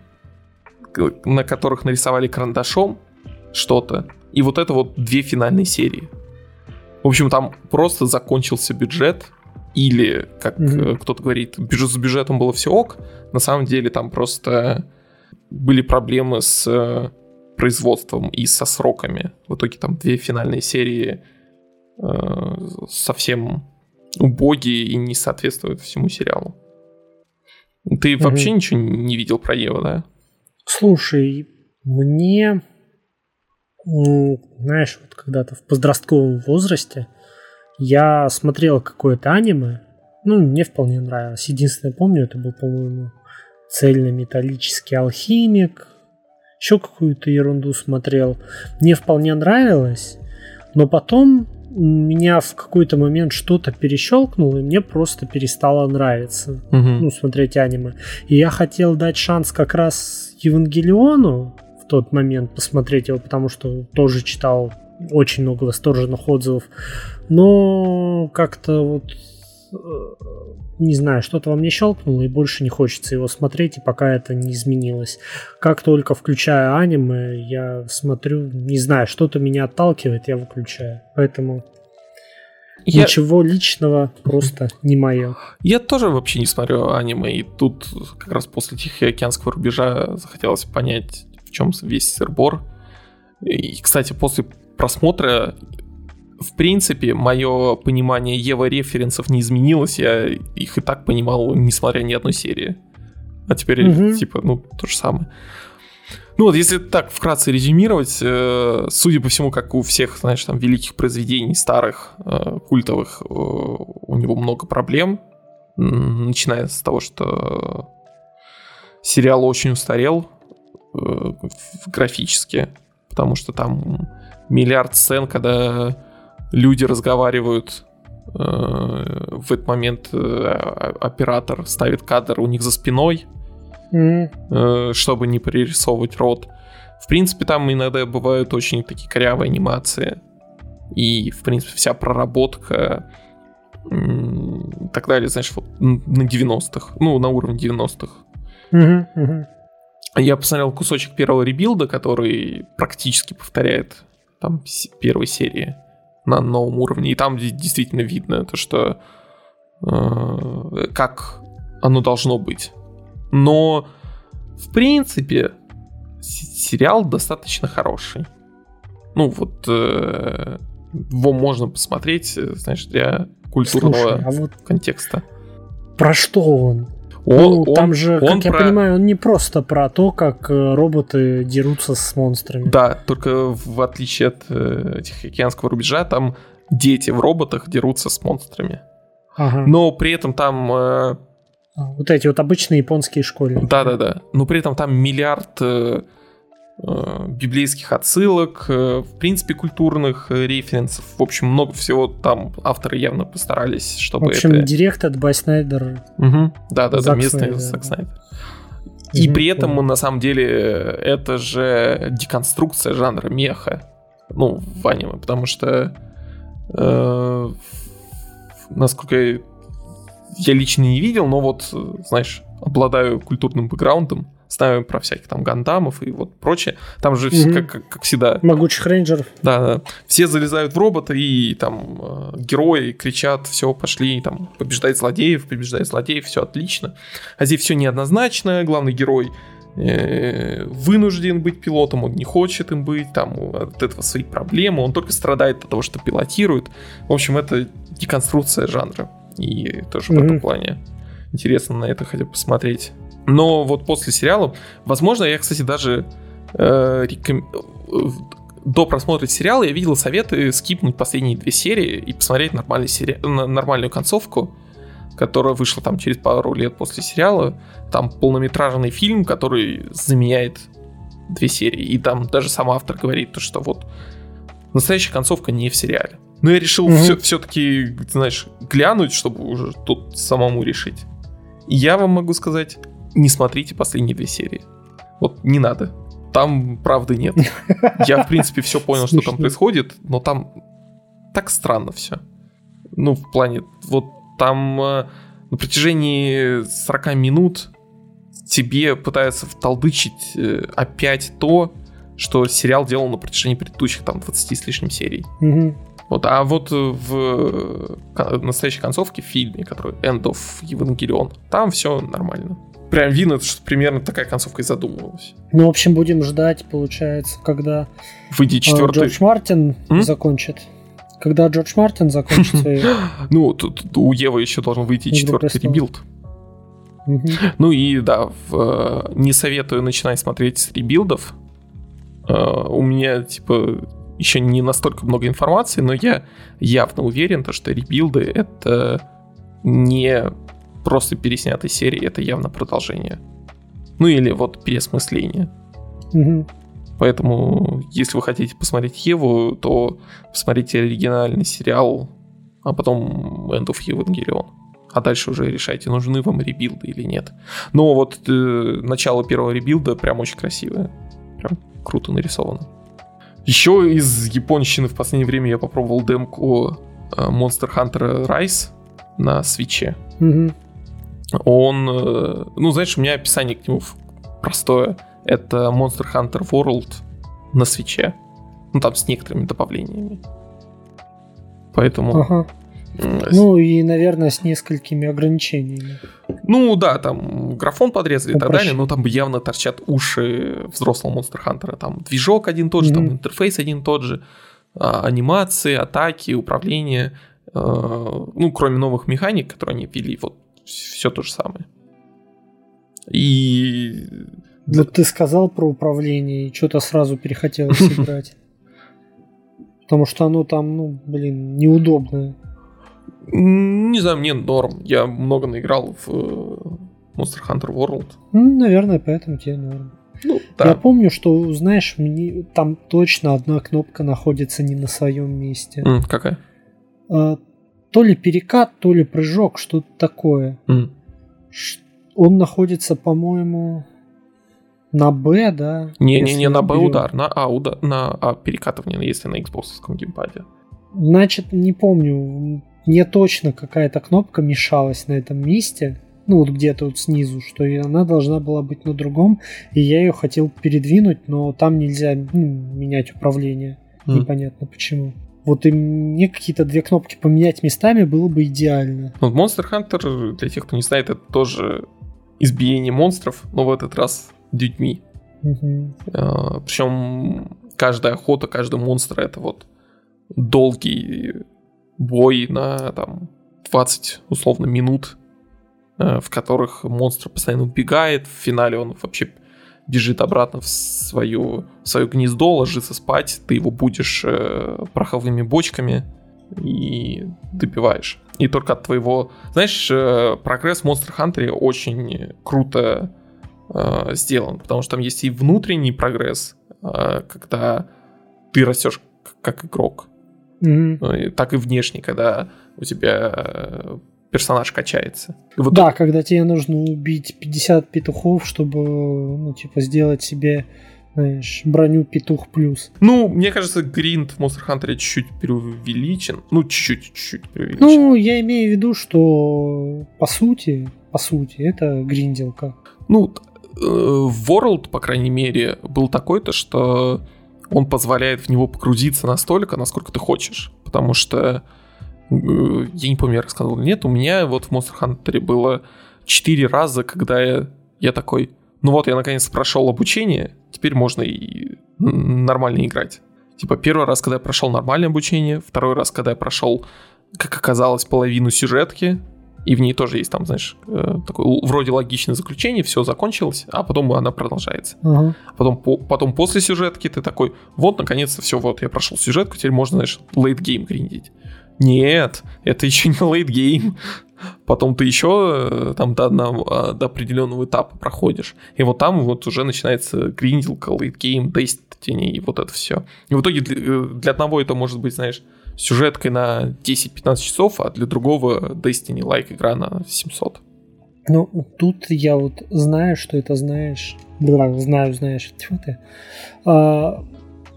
на которых нарисовали карандашом что-то, и вот это вот две финальные серии. В общем, там просто закончился бюджет, или, как mm-hmm. кто-то говорит, с бюджетом было все ок, на самом деле там просто были проблемы с производством и со сроками. В итоге там две финальные серии совсем убогие и не соответствуют всему сериалу. Ты mm вообще ничего не видел про Еву, да? Слушай, мне, знаешь, вот когда-то в подростковом возрасте я смотрел какое-то аниме, ну, мне вполне нравилось. Единственное, помню, это был, по-моему, цельнометаллический алхимик, еще какую-то ерунду смотрел. Мне вполне нравилось, но потом меня в какой-то момент что-то перещелкнуло, и мне просто перестало нравиться, угу. ну, смотреть аниме. И я хотел дать шанс как раз Евангелиону в тот момент посмотреть его, потому что тоже читал очень много восторженных отзывов. Но как-то вот э, не знаю, что-то во мне щелкнуло, и больше не хочется его смотреть, и пока это не изменилось. Как только включаю аниме, я смотрю, не знаю, что-то меня отталкивает, я выключаю. Поэтому я... Ничего личного, просто не мое. Я тоже вообще не смотрю аниме, и тут как раз после Тихоокеанского рубежа захотелось понять, в чем весь сырбор. И, кстати, после просмотра в принципе, мое понимание Ева-референсов не изменилось, я их и так понимал, несмотря ни одной серии. А теперь, угу. типа, ну, то же самое. Ну вот, если так вкратце резюмировать, э, судя по всему, как у всех, знаешь, там, великих произведений, старых, э, культовых, э, у него много проблем, начиная с того, что сериал очень устарел э, графически, потому что там миллиард сцен, когда люди разговаривают э, в этот момент э, оператор ставит кадр у них за спиной, mm-hmm. чтобы не пририсовывать рот. В принципе, там иногда бывают очень такие корявые анимации. И, в принципе, вся проработка и так далее, знаешь, вот на 90-х, ну, на уровне 90-х. Mm-hmm. Mm-hmm. Я посмотрел кусочек первого ребилда, который практически повторяет там первой серии на новом уровне. И там действительно видно то, что э, как оно должно быть. Но в принципе сериал достаточно хороший. Ну вот э, его можно посмотреть, э, знаешь, для культурного Слушай, а вот контекста. Про что он? Он, ну, он, там же, он как про... я понимаю, он не просто про то, как э, роботы дерутся с монстрами. Да, только в отличие от э, Тихоокеанского рубежа, там дети в роботах дерутся с монстрами. Ага. Но при этом там... Э, а, вот эти вот обычные японские школьники. Да-да-да. Но при этом там миллиард э, библейских отсылок, э, в принципе, культурных э, референсов. В общем, много всего там авторы явно постарались, чтобы В общем, это... директ от Бай Снайдер. Угу. Да-да-да, местный Зак Снайдер. И при этом, понял. на самом деле, это же деконструкция жанра меха. Ну, в аниме, потому что э, насколько я, я лично не видел, но вот, знаешь, обладаю культурным бэкграундом, знаю про всяких там гандамов и вот прочее. Там же, mm как, как, как всегда... Могучих рейнджеров. Да, да. Все залезают в робота и там э, герои кричат, все, пошли, там, побеждает злодеев, побеждает злодеев, все отлично. А здесь все неоднозначно, главный герой э, вынужден быть пилотом, он не хочет им быть, там от этого свои проблемы, он только страдает от того, что пилотирует. В общем, это деконструкция жанра. И тоже mm-hmm. в этом плане интересно на это хотя бы посмотреть. Но вот после сериала, возможно, я, кстати, даже э, реком... до просмотра сериала я видел советы скипнуть последние две серии и посмотреть нормальный сери... нормальную концовку, которая вышла там через пару лет после сериала. Там полнометражный фильм, который заменяет две серии. И там даже сам автор говорит, то, что вот настоящая концовка не в сериале. Но я решил mm-hmm. все, все-таки, знаешь, глянуть, чтобы уже тут самому решить. Я вам могу сказать, не смотрите последние две серии. Вот не надо. Там правды нет. Я, в принципе, все понял, что там происходит, но там так странно все. Ну, в плане, вот там э, на протяжении 40 минут тебе пытаются втолдычить э, опять то, что сериал делал на протяжении предыдущих там 20 с лишним серий. Угу. Вот, а вот в настоящей концовке в фильме, который End of Evangelion, там все нормально. Прям видно, что примерно такая концовка и задумывалась. Ну, в общем, будем ждать, получается, когда Выйдет а, четвертый... Джордж Мартин М? закончит. Когда Джордж Мартин закончит [LAUGHS] свои... Ну, тут у Евы еще должен выйти четвертый rebuild. Ну и да, в, не советую начинать смотреть с ребилдов. Uh, у меня, типа, еще не настолько много информации, но я явно уверен, то, что ребилды это не просто переснятые серии, это явно продолжение. Ну или вот переосмысление. Угу. Поэтому, если вы хотите посмотреть Еву, то посмотрите оригинальный сериал, а потом End of Evangelion. А дальше уже решайте, нужны вам ребилды или нет. Но вот э, начало первого ребилда прям очень красивое. Прям круто нарисовано. Еще из японщины в последнее время я попробовал демку э, Monster Hunter Rise на свече. Угу. Он, э, ну, знаешь, у меня описание к нему простое. Это Monster Hunter World на свече. Ну, там с некоторыми добавлениями. Поэтому... Ага. Ну и, наверное, с несколькими ограничениями. Ну да, там графон подрезали и так далее, но там явно торчат уши взрослого Монстр Хантера. Там движок один тот же, mm-hmm. там интерфейс один тот же, а, анимации, атаки, управление. А, ну, кроме новых механик, которые они ввели, вот все то же самое. И... Да ты сказал про управление, и что-то сразу перехотелось [LAUGHS] играть. Потому что оно там, ну, блин, неудобное. Не знаю, мне норм. Я много наиграл в э, Monster Hunter World. Ну, наверное, поэтому тебе норм. Ну, да. Я помню, что, знаешь, мне, там точно одна кнопка находится не на своем месте. Mm, какая? То ли перекат, то ли прыжок, что-то такое. Mm. Он находится, по-моему, на Б, да? Не-не-не, на Б удар, на А удар, на А перекатывание, если на Xbox геймпаде. Значит, не помню, мне точно какая-то кнопка мешалась на этом месте, ну вот где-то вот снизу, что она должна была быть на другом, и я ее хотел передвинуть, но там нельзя ну, менять управление. Mm. Непонятно почему. Вот и мне какие-то две кнопки поменять местами было бы идеально. Ну, Monster Hunter, для тех, кто не знает, это тоже избиение монстров, но в этот раз детьми. Угу. А, причем каждая охота, каждый монстр это вот долгий бой на там 20 условно минут, э, в которых монстр постоянно убегает, в финале он вообще бежит обратно в свою, в свое гнездо, ложится спать, ты его будешь э, пороховыми бочками и добиваешь. И только от твоего... Знаешь, э, прогресс в Monster Hunter очень круто э, сделан, потому что там есть и внутренний прогресс, э, когда ты растешь как игрок, mm-hmm. так и внешний, когда у тебя э, персонаж качается. вот да, когда тебе нужно убить 50 петухов, чтобы, ну, типа, сделать себе знаешь, броню петух плюс. Ну, мне кажется, гринд в Monster Hunter чуть-чуть преувеличен. Ну, чуть-чуть, чуть-чуть преувеличен. Ну, я имею в виду, что по сути, по сути, это гринделка. Ну, э, World, по крайней мере, был такой-то, что он позволяет в него погрузиться настолько, насколько ты хочешь. Потому что, я не помню, я рассказывал, нет, у меня вот в Monster Hunter было 4 раза, когда я, я такой, ну вот, я наконец прошел обучение, теперь можно и нормально играть. Типа первый раз, когда я прошел нормальное обучение, второй раз, когда я прошел, как оказалось, половину сюжетки, и в ней тоже есть там, знаешь, э, такое вроде логичное заключение, все закончилось, а потом она продолжается. Uh-huh. Потом, по, потом после сюжетки ты такой, вот, наконец-то все, вот, я прошел сюжетку, теперь можно, знаешь, game гриндить. Нет, это еще не game. Потом ты еще э, там до, одного, до определенного этапа проходишь. И вот там вот уже начинается late game, Destiny и вот это все. И в итоге для, э, для одного это может быть, знаешь, сюжеткой на 10-15 часов, а для другого Destiny-like игра на 700. Ну, тут я вот знаю, что это знаешь. Да, знаю, знаешь, тьфу ты. А,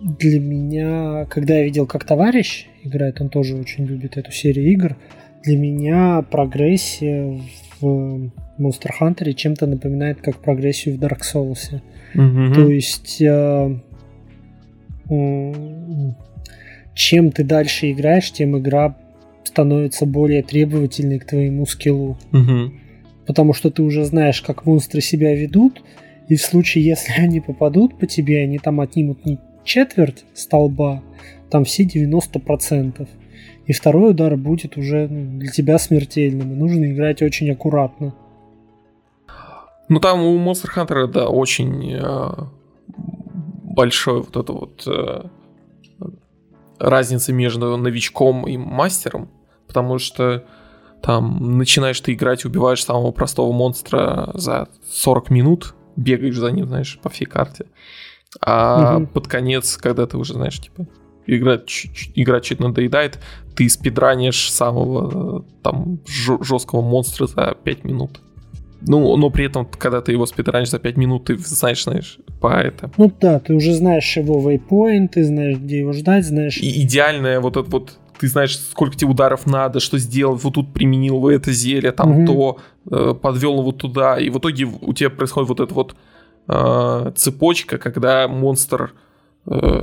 для меня, когда я видел, как товарищ играет, он тоже очень любит эту серию игр, для меня прогрессия в Monster Hunter чем-то напоминает как прогрессию в Dark Souls. Mm-hmm. То есть э, э, чем ты дальше играешь, тем игра становится более требовательной к твоему скиллу. Mm-hmm. Потому что ты уже знаешь, как монстры себя ведут, и в случае, если [LAUGHS] они попадут по тебе, они там отнимут не четверть столба, там все 90% и второй удар будет уже ну, для тебя смертельным, и нужно играть очень аккуратно. Ну там у Monster Hunter, да, очень э, большой вот это вот э, разница между новичком и мастером, потому что там начинаешь ты играть, убиваешь самого простого монстра за 40 минут, бегаешь за ним, знаешь, по всей карте. А угу. под конец, когда ты уже, знаешь, типа, игра, игра чуть надоедает, ты спидранишь самого там жесткого монстра за 5 минут. Ну, но при этом, когда ты его спидранишь за 5 минут, ты знаешь, знаешь, по это. Ну да, ты уже знаешь его waypoint, ты знаешь, где его ждать, знаешь. И идеальное вот это вот ты знаешь, сколько тебе ударов надо, что сделать, вот тут применил вы это зелье, там угу. то, э, подвел его туда, и в итоге у тебя происходит вот эта вот э, цепочка, когда монстр, э,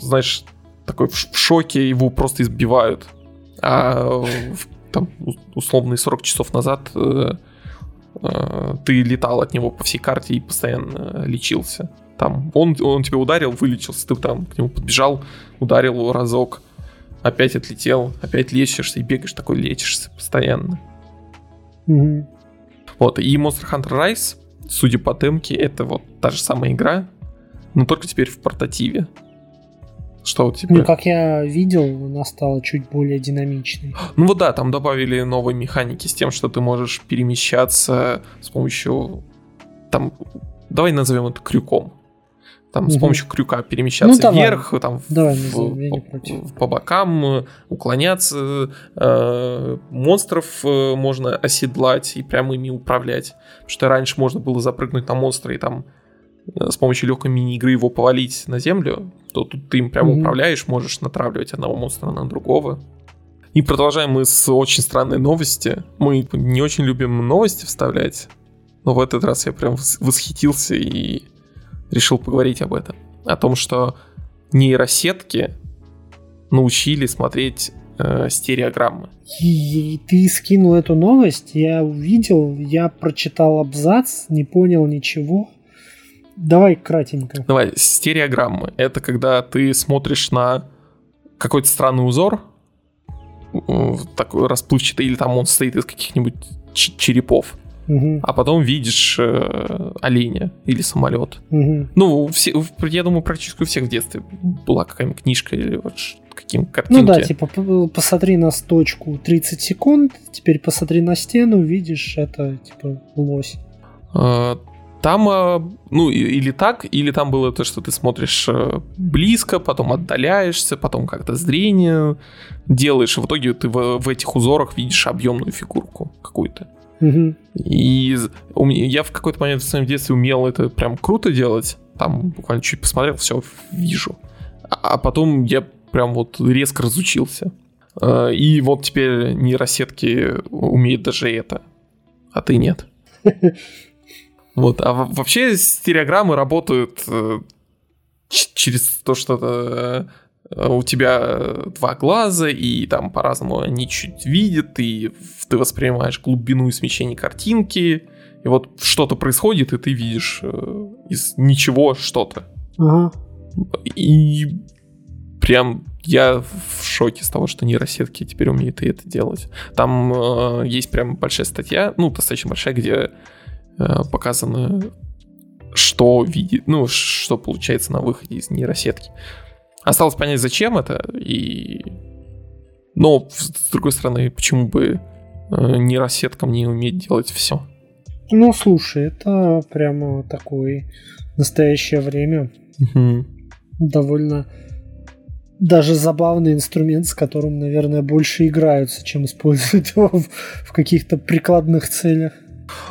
знаешь, такой в шоке, его просто избивают. А там условные 40 часов назад э, э, ты летал от него по всей карте и постоянно лечился. Там он, он тебя ударил, вылечился, ты там к нему подбежал, ударил его разок, опять отлетел, опять лечишься и бегаешь такой лечишься постоянно. Mm-hmm. Вот, и Monster Hunter Rise, судя по темке, это вот та же самая игра, но только теперь в портативе. Что вот типа... Ну, как я видел, она стала чуть более динамичной. [GASPS] Ну вот да, там добавили новые механики с тем, что ты можешь перемещаться с помощью... Там, давай назовем это крюком. Там угу. с помощью крюка перемещаться ну, вверх, там давай, в, назовем, по, по бокам, уклоняться, э, монстров э, можно оседлать и прямо ими управлять. Потому что раньше можно было запрыгнуть на монстра и там с помощью легкой мини-игры его повалить на землю, то тут ты им прямо mm-hmm. управляешь, можешь натравливать одного монстра на другого. И продолжаем мы с очень странной новости. Мы не очень любим новости вставлять, но в этот раз я прям восхитился и решил поговорить об этом. О том, что нейросетки научили смотреть э, стереограммы. И ты скинул эту новость, я увидел, я прочитал абзац, не понял ничего. Давай кратенько. Давай, стереограммы. Это когда ты смотришь на какой-то странный узор, такой расплывчатый, или там он состоит из каких-нибудь черепов. Угу. А потом видишь э, оленя или самолет. Угу. Ну, все, я думаю, практически у всех в детстве была какая-нибудь книжка или вот каким картинки. Ну да, типа посмотри на точку 30 секунд, теперь посмотри на стену, видишь, это типа лось. А, там, а, ну, или так, или там было то, что ты смотришь э, близко, потом отдаляешься, потом как-то зрение делаешь, и в итоге ты в, в этих узорах видишь объемную фигурку какую-то. Угу. И я в какой-то момент в своем детстве умел это прям круто делать. Там буквально чуть посмотрел, все вижу. А, а потом я прям вот резко разучился. А, и вот теперь нейросетки умеют даже это. А ты нет. [LAUGHS] Вот, а вообще стереограммы работают э, через то, что э, у тебя два глаза, и там по-разному они чуть видят, и ты воспринимаешь глубину и смещение картинки, и вот что-то происходит, и ты видишь э, из ничего что-то. Ага. И прям я в шоке с того, что нейросетки теперь умеют и это делать. Там э, есть прям большая статья, ну, достаточно большая, где э, показано, что видит, ну, что получается на выходе из нейросетки. Осталось понять, зачем это, и... Но, с другой стороны, почему бы э, нейросеткам не уметь делать все? Ну, слушай, это прямо такое настоящее время. Угу. Довольно даже забавный инструмент, с которым, наверное, больше играются, чем используют [LAUGHS] его в, в каких-то прикладных целях.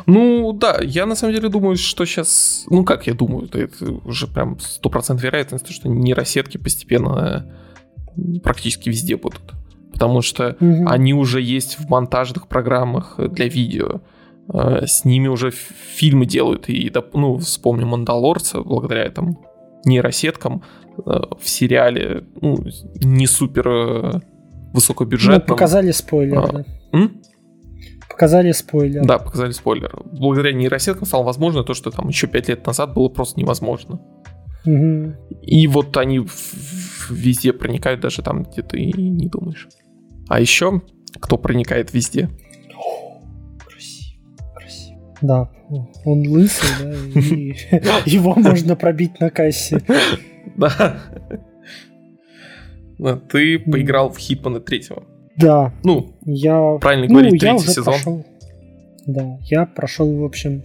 Ну, да, я на самом деле думаю, что сейчас... Ну, как я думаю, это уже прям 100% вероятность, что нейросетки постепенно практически везде будут. Потому что угу. они уже есть в монтажных программах для видео. Э, с ними уже фильмы делают. И, ну, вспомним «Мандалорца», благодаря этому нейросеткам э, в сериале ну, не супер э, высокобюджетном. Ну, показали спойлер, а, да. М? Показали спойлер. Да, показали спойлер. Благодаря нейросеткам стало возможно то, что там еще пять лет назад было просто невозможно. Угу. И вот они везде проникают, даже там, где ты не думаешь. А еще кто проникает везде? Да, он лысый, да, и [LAUGHS] его можно пробить на кассе. Да. [LAUGHS] Ты поиграл в Хитмана третьего. Да. Ну, я... правильно ну, говорить, третий сезон. Прошел, да, я прошел, в общем,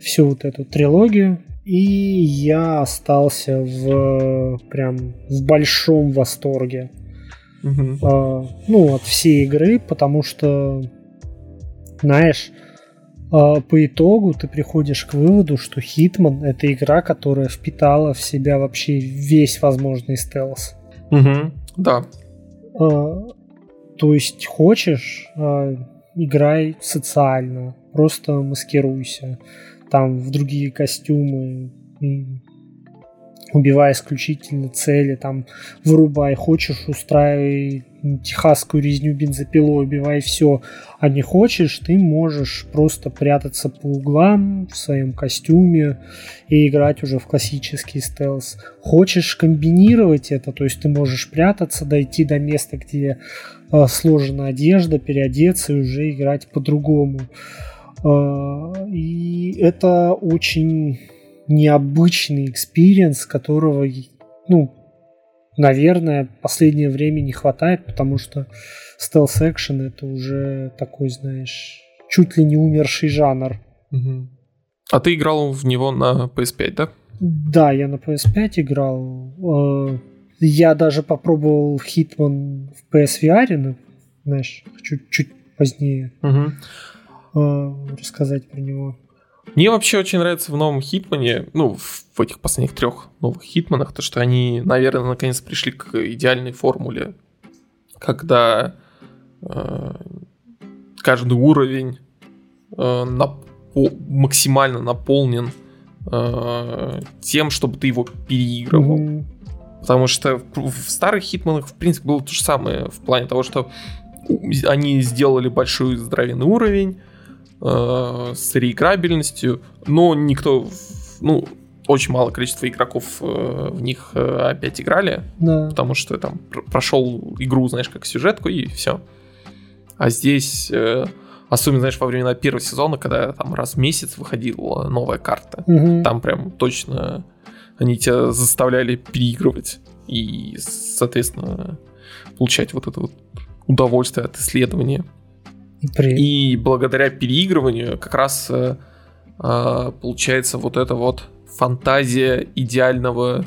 всю вот эту трилогию, и я остался в прям в большом восторге. Угу. А, ну, от всей игры, потому что, знаешь, а, по итогу ты приходишь к выводу, что Hitman это игра, которая впитала в себя вообще весь возможный стелс. Угу, да. А, то есть хочешь, э, играй социально, просто маскируйся, там в другие костюмы, убивай исключительно цели, там вырубай, хочешь устраивай техасскую резню бензопилой, убивай все, а не хочешь, ты можешь просто прятаться по углам в своем костюме и играть уже в классический стелс. Хочешь комбинировать это, то есть ты можешь прятаться, дойти до места, где сложена одежда, переодеться и уже играть по-другому. Э, и это очень необычный experience, которого, ну, наверное, в последнее время не хватает, потому что стелс экшен это уже такой, знаешь, чуть ли не умерший жанр. Угу. А ты играл в него на PS5, да? Да, я на PS5 играл. Я даже попробовал Hitman в PSVR, ну, знаешь, чуть, чуть позднее угу. рассказать про него. Мне вообще очень нравится в новом Хитмане, ну, в этих последних трех новых Хитманах, то, что они, наверное, наконец пришли к идеальной формуле, когда э, каждый уровень э, напо- максимально наполнен э, тем, чтобы ты его переигрывал. Mm-hmm. Потому что в, старых Хитманах, в принципе, было то же самое в плане того, что они сделали большой здоровенный уровень, э, с реиграбельностью, но никто, ну, очень мало количество игроков э, в них э, опять играли, да. потому что там прошел игру, знаешь, как сюжетку и все. А здесь, э, особенно, знаешь, во времена первого сезона, когда там раз в месяц выходила новая карта, угу. там прям точно они тебя заставляли переигрывать и, соответственно, получать вот это вот удовольствие от исследования. При... И благодаря переигрыванию как раз э, э, получается вот эта вот фантазия идеального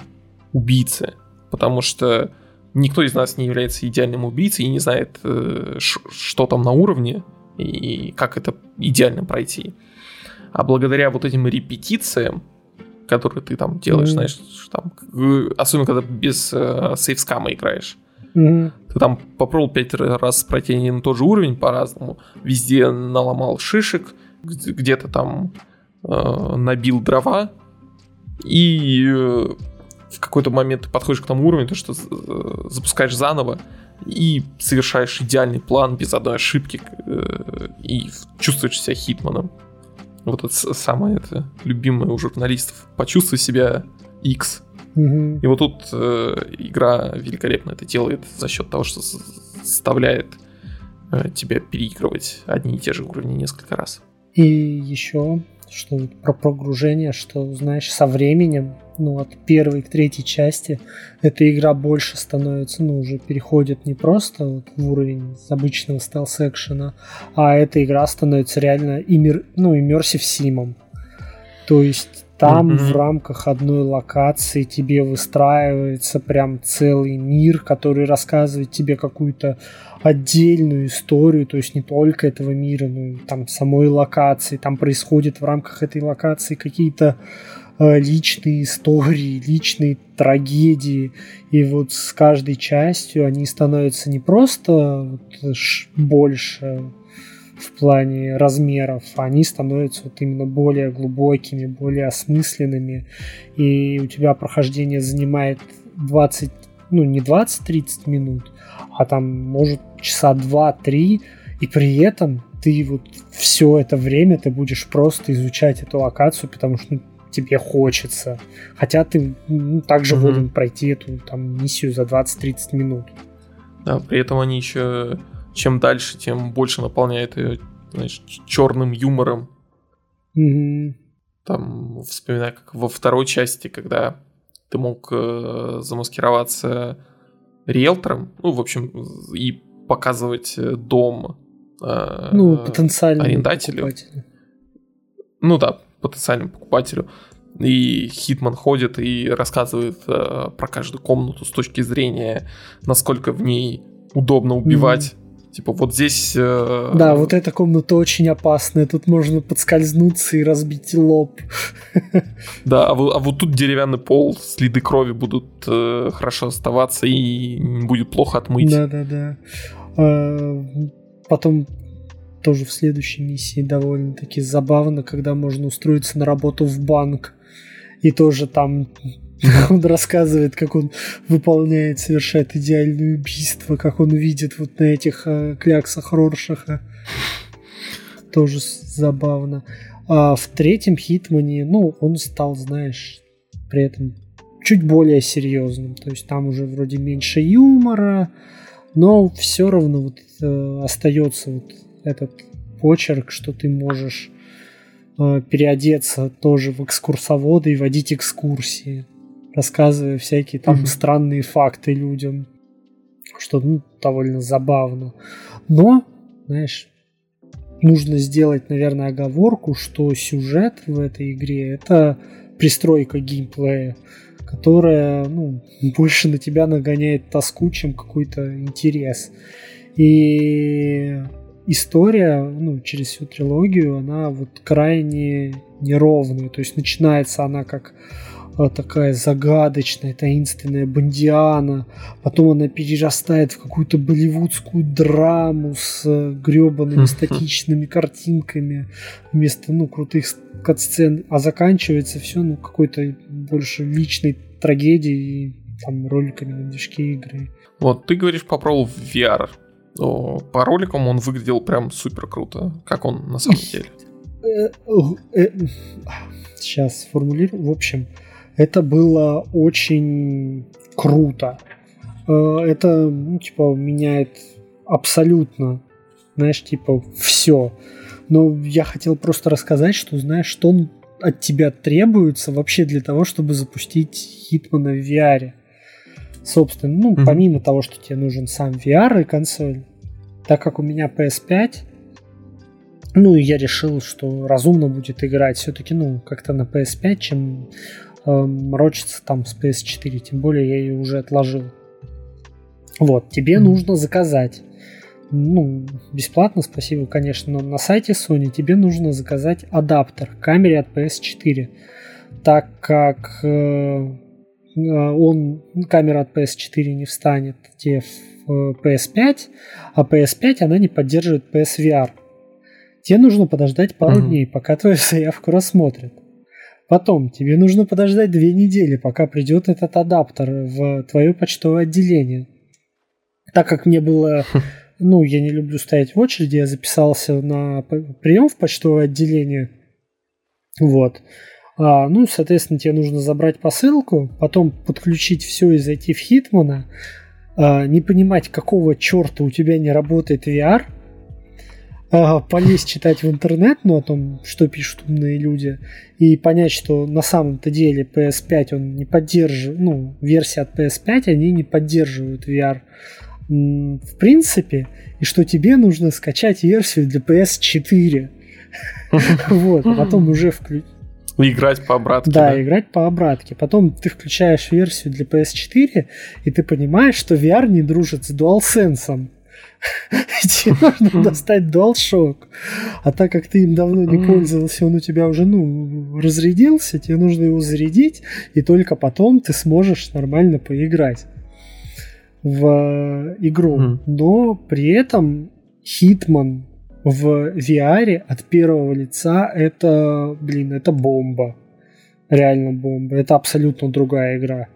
убийцы. Потому что никто из нас не является идеальным убийцей и не знает, э, что там на уровне и как это идеально пройти. А благодаря вот этим репетициям, которые ты там делаешь, mm-hmm. знаешь, там, особенно когда без э, сейфскама играешь, mm-hmm. ты там попробовал пять раз пройти один и тот же уровень по-разному, везде наломал шишек, где-то там э, набил дрова, и э, в какой-то момент ты подходишь к тому уровню, то что э, запускаешь заново и совершаешь идеальный план без одной ошибки э, и чувствуешь себя хитманом. Вот это самое это любимое у журналистов. Почувствуй себя X. Угу. И вот тут э, игра великолепно это делает за счет того, что заставляет э, тебя переигрывать одни и те же уровни несколько раз. И еще что про прогружение, что, знаешь, со временем, ну, от первой к третьей части эта игра больше становится, ну, уже переходит не просто вот в уровень обычного стелс-экшена, а эта игра становится реально иммер, ну, иммерсив симом. То есть там mm-hmm. в рамках одной локации тебе выстраивается прям целый мир, который рассказывает тебе какую-то отдельную историю, то есть не только этого мира, но и там самой локации. Там происходит в рамках этой локации какие-то личные истории, личные трагедии. И вот с каждой частью они становятся не просто больше в плане размеров, они становятся вот именно более глубокими, более осмысленными, и у тебя прохождение занимает 20, ну не 20-30 минут, а там может часа 2-3, и при этом ты вот все это время ты будешь просто изучать эту локацию, потому что ну, тебе хочется. Хотя ты ну, также угу. волен пройти эту там миссию за 20-30 минут. Да, при этом они еще чем дальше, тем больше наполняет ее, знаешь, черным юмором. Mm-hmm. Там, вспоминаю, как во второй части, когда ты мог э, замаскироваться риэлтором, ну, в общем, и показывать э, дом э, ну, потенциальному арендателю. Покупателю. Ну да, потенциальному покупателю. И Хитман ходит и рассказывает э, про каждую комнату с точки зрения, насколько в ней удобно убивать. Mm-hmm Типа вот здесь... Э... Да, вот эта комната очень опасная. Тут можно подскользнуться и разбить лоб. [LAUGHS] Да, а, вот, а вот тут деревянный пол, следы крови будут э, хорошо оставаться и будет плохо отмыть. Да-да-да. А, потом тоже в следующей миссии довольно-таки забавно, когда можно устроиться на работу в банк. И тоже там [LAUGHS] Он рассказывает, как он выполняет, совершает идеальное убийство, как он видит вот на этих э, кляксах Роршаха. Тоже забавно. А в третьем Хитмане, ну, он стал, знаешь, при этом чуть более серьезным. То есть там уже вроде меньше юмора, но все равно вот э, остается вот этот почерк, что ты можешь э, переодеться тоже в экскурсовода и водить экскурсии рассказывая всякие там mm-hmm. странные факты людям, что ну, довольно забавно. Но, знаешь, нужно сделать, наверное, оговорку, что сюжет в этой игре это пристройка геймплея, которая ну, [LAUGHS] больше на тебя нагоняет тоску, чем какой-то интерес. И история, ну, через всю трилогию, она вот крайне неровная. То есть начинается она как такая загадочная, таинственная Бондиана. Потом она перерастает в какую-то болливудскую драму с э, гребаными статичными картинками вместо ну, крутых катсцен. А заканчивается все ну, какой-то больше личной трагедией там роликами на движке игры. Вот, ты говоришь, попробовал в VR. По роликам он выглядел прям супер круто. Как он на самом деле? Сейчас сформулирую. В общем, Это было очень круто. Э, это, ну, типа, меняет абсолютно, знаешь, типа, все. Но я хотел просто рассказать, что, знаешь, что он от тебя требуется вообще для того, чтобы запустить Хитмана в VR. Собственно, ну, mm-hmm. помимо того, что тебе нужен сам VR и консоль, так как у меня PS5, ну, я решил, что разумно будет играть все-таки, ну, как-то на PS5, чем э, морочиться там с PS4, тем более я ее уже отложил. Вот, тебе mm-hmm. нужно заказать ну, бесплатно, спасибо, конечно, но на сайте Sony тебе нужно заказать адаптер к камере от PS4, так как э, он, камера от PS4 не встанет тебе в PS5, а PS5 она не поддерживает PSVR. Тебе нужно подождать пару mm-hmm. дней, пока твою [LAUGHS] заявку рассмотрят. Потом тебе нужно подождать две недели, пока придет этот адаптер в твое почтовое отделение. Так как мне было [LAUGHS] ну, я не люблю стоять в очереди, я записался на прием в почтовое отделение. Вот. А, ну, соответственно, тебе нужно забрать посылку, потом подключить все и зайти в Хитмана, а, не понимать, какого черта у тебя не работает VR, а, полезть читать в интернет, ну, о том, что пишут умные люди, и понять, что на самом-то деле PS5 он не поддерживает, ну, версия от PS5, они не поддерживают VR в принципе, и что тебе нужно скачать версию для PS4. [LAUGHS] Вот, а потом уже включить. Играть по обратке. Да, да, играть по обратке. Потом ты включаешь версию для PS4, и ты понимаешь, что VR не дружит с DualSense. [LAUGHS] Тебе нужно достать DualShock. А так как ты им давно не пользовался, он у тебя уже, ну, разрядился, тебе нужно его зарядить, и только потом ты сможешь нормально поиграть в игру, mm. но при этом Hitman в VR от первого лица это, блин, это бомба. Реально бомба. Это абсолютно другая игра.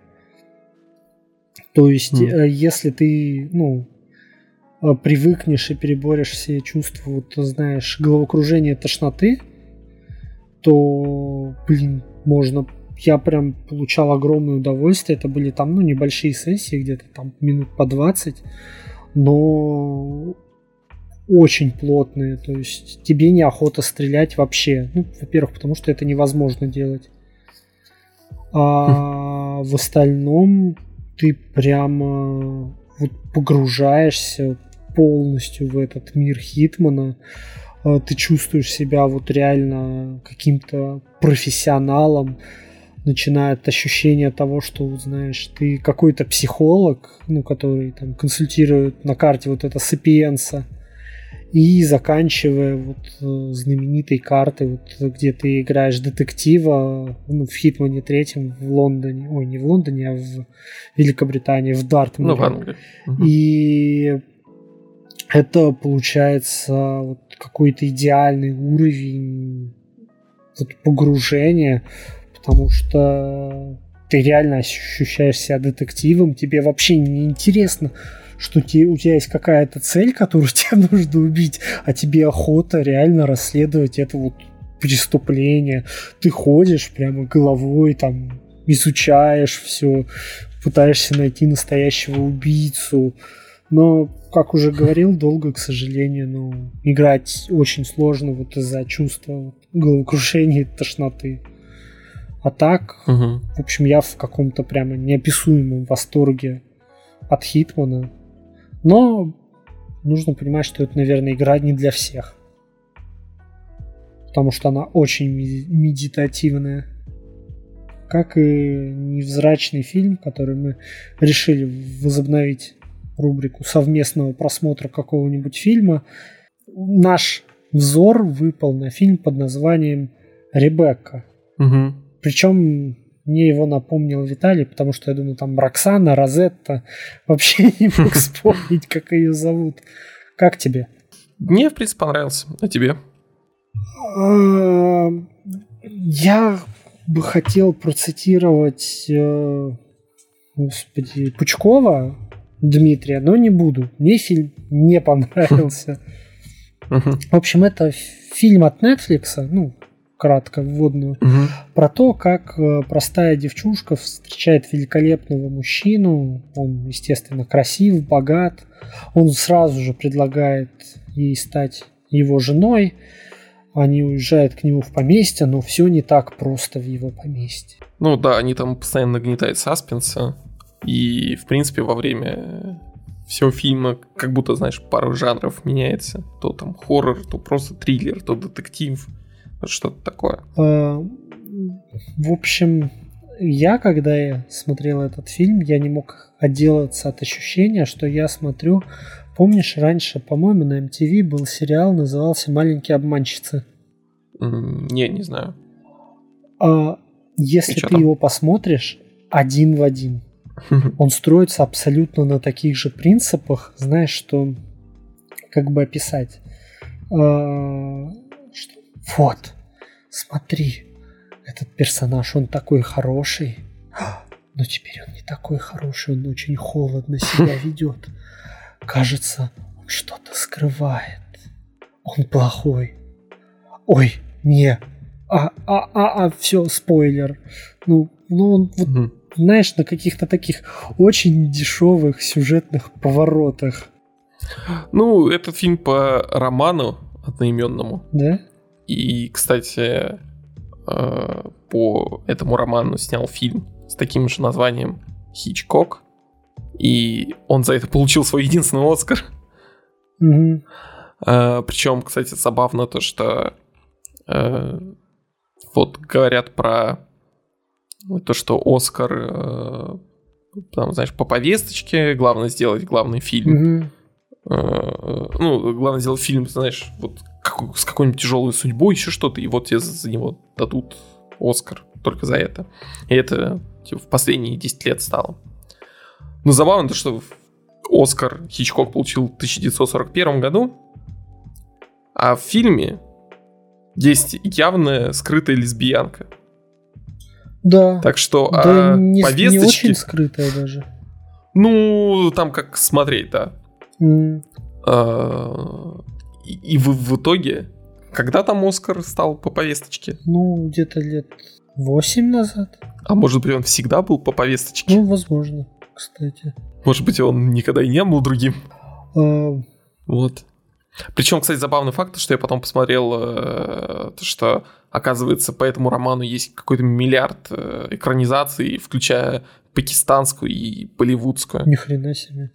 То есть, mm. если ты, ну, э, привыкнешь и переборешь все чувства, вот, знаешь, головокружение, тошноты, то, блин, можно я прям получал огромное удовольствие. Это были там, ну, небольшие сессии, где-то там минут по 20, но очень плотные. То есть тебе неохота стрелять вообще. Ну, во-первых, потому что это невозможно делать. А в остальном ты прямо вот погружаешься полностью в этот мир Хитмана. А, ты чувствуешь себя вот реально каким-то профессионалом начинает ощущение того, что, знаешь, ты какой-то психолог, ну, который там консультирует на карте вот это сапиенса, и заканчивая вот э, знаменитой картой, вот, где ты играешь детектива ну, в Хитмане третьем в Лондоне, ой, не в Лондоне, а в Великобритании, в Дартмуре. Ну, в Англии. И это получается вот какой-то идеальный уровень вот, погружения потому что ты реально ощущаешь себя детективом, тебе вообще не интересно, что тебе, у тебя есть какая-то цель, которую [LAUGHS] тебе нужно убить, а тебе охота реально расследовать это вот преступление. Ты ходишь прямо головой, там, изучаешь все, пытаешься найти настоящего убийцу. Но, как уже [LAUGHS] говорил, долго, к сожалению, ну, играть очень сложно вот из-за чувства головокрушения и тошноты. А так, угу. в общем, я в каком-то прямо неописуемом восторге от Хитмана. Но нужно понимать, что это, наверное, игра не для всех. Потому что она очень медитативная. Как и невзрачный фильм, который мы решили возобновить рубрику совместного просмотра какого-нибудь фильма. Наш взор выпал на фильм под названием «Ребекка». Угу. Причем мне его напомнил Виталий, потому что я думаю, там Роксана, Розетта. Вообще [LAUGHS] не мог вспомнить, как ее зовут. Как тебе? Мне, в принципе, понравился. А тебе? А, я бы хотел процитировать э, господи, Пучкова Дмитрия, но не буду. Мне фильм не [LAUGHS] понравился. В общем, это фильм от Netflix, ну, кратко вводную, Мгм. про то, как э, простая девчушка встречает великолепного мужчину. Он, естественно, красив, богат. Он сразу же предлагает ей стать его женой. Они уезжают к нему в поместье, но все не так просто в его поместье. Ну да, они там постоянно нагнетают саспенса. И, в принципе, во время всего фильма как будто, знаешь, пара жанров меняется. То там хоррор, то просто триллер, то детектив. Вот что-то такое. Э, В общем, я, когда я смотрел этот фильм, я не мог отделаться от ощущения, что я смотрю... Помнишь, раньше, по-моему, на MTV был сериал, назывался «Маленькие обманщицы». Не, не знаю. А если ты там? его посмотришь один в один, [LAUGHS] он строится абсолютно на таких же принципах, знаешь, что как бы описать. А, что- Вот, смотри, этот персонаж, он такой хороший, но теперь он не такой хороший, он очень холодно себя [LAUGHS] ведет. Кажется, он что-то скрывает. Он плохой. Ой, не. А, а, а, а, все, спойлер. Ну, ну, он вот Мгм. знаешь, на каких-то таких очень дешевых сюжетных поворотах, Ну, этот фильм по роману одноименному. да? И, кстати, э, по этому роману снял фильм с таким же названием «Хичкок». И он за это получил свой единственный Оскар. Мгм. Причем, кстати, забавно то, что э, вот говорят про то, что Оскар, э, там, знаешь, по повесточке, главное сделать главный фильм. Э, ну, главное сделать фильм, знаешь, вот как- с какой-нибудь тяжелой судьбой, еще что-то, и вот тебе за за него дадут Оскар только за это. И это типа, в последние 10 лет стало. Но забавно то, что Оскар Хичкок получил в 1941 году, а в фильме есть явная скрытая лесбиянка. Да. Так что да а, не, не повесточки... очень скрытая даже. Ну, там как смотреть, да. А, И, и в, в итоге, когда там Оскар стал по повесточке? Ну, где-то лет восемь назад. А может быть, он всегда был по повесточке? Ну, возможно, кстати. Может быть, он никогда и не был другим? А, Вот. Причем, кстати, забавный факт, что я потом посмотрел, э, то, что, оказывается, по этому роману есть какой-то миллиард э, экранизаций, включая пакистанскую и болливудскую. ни хрена себе.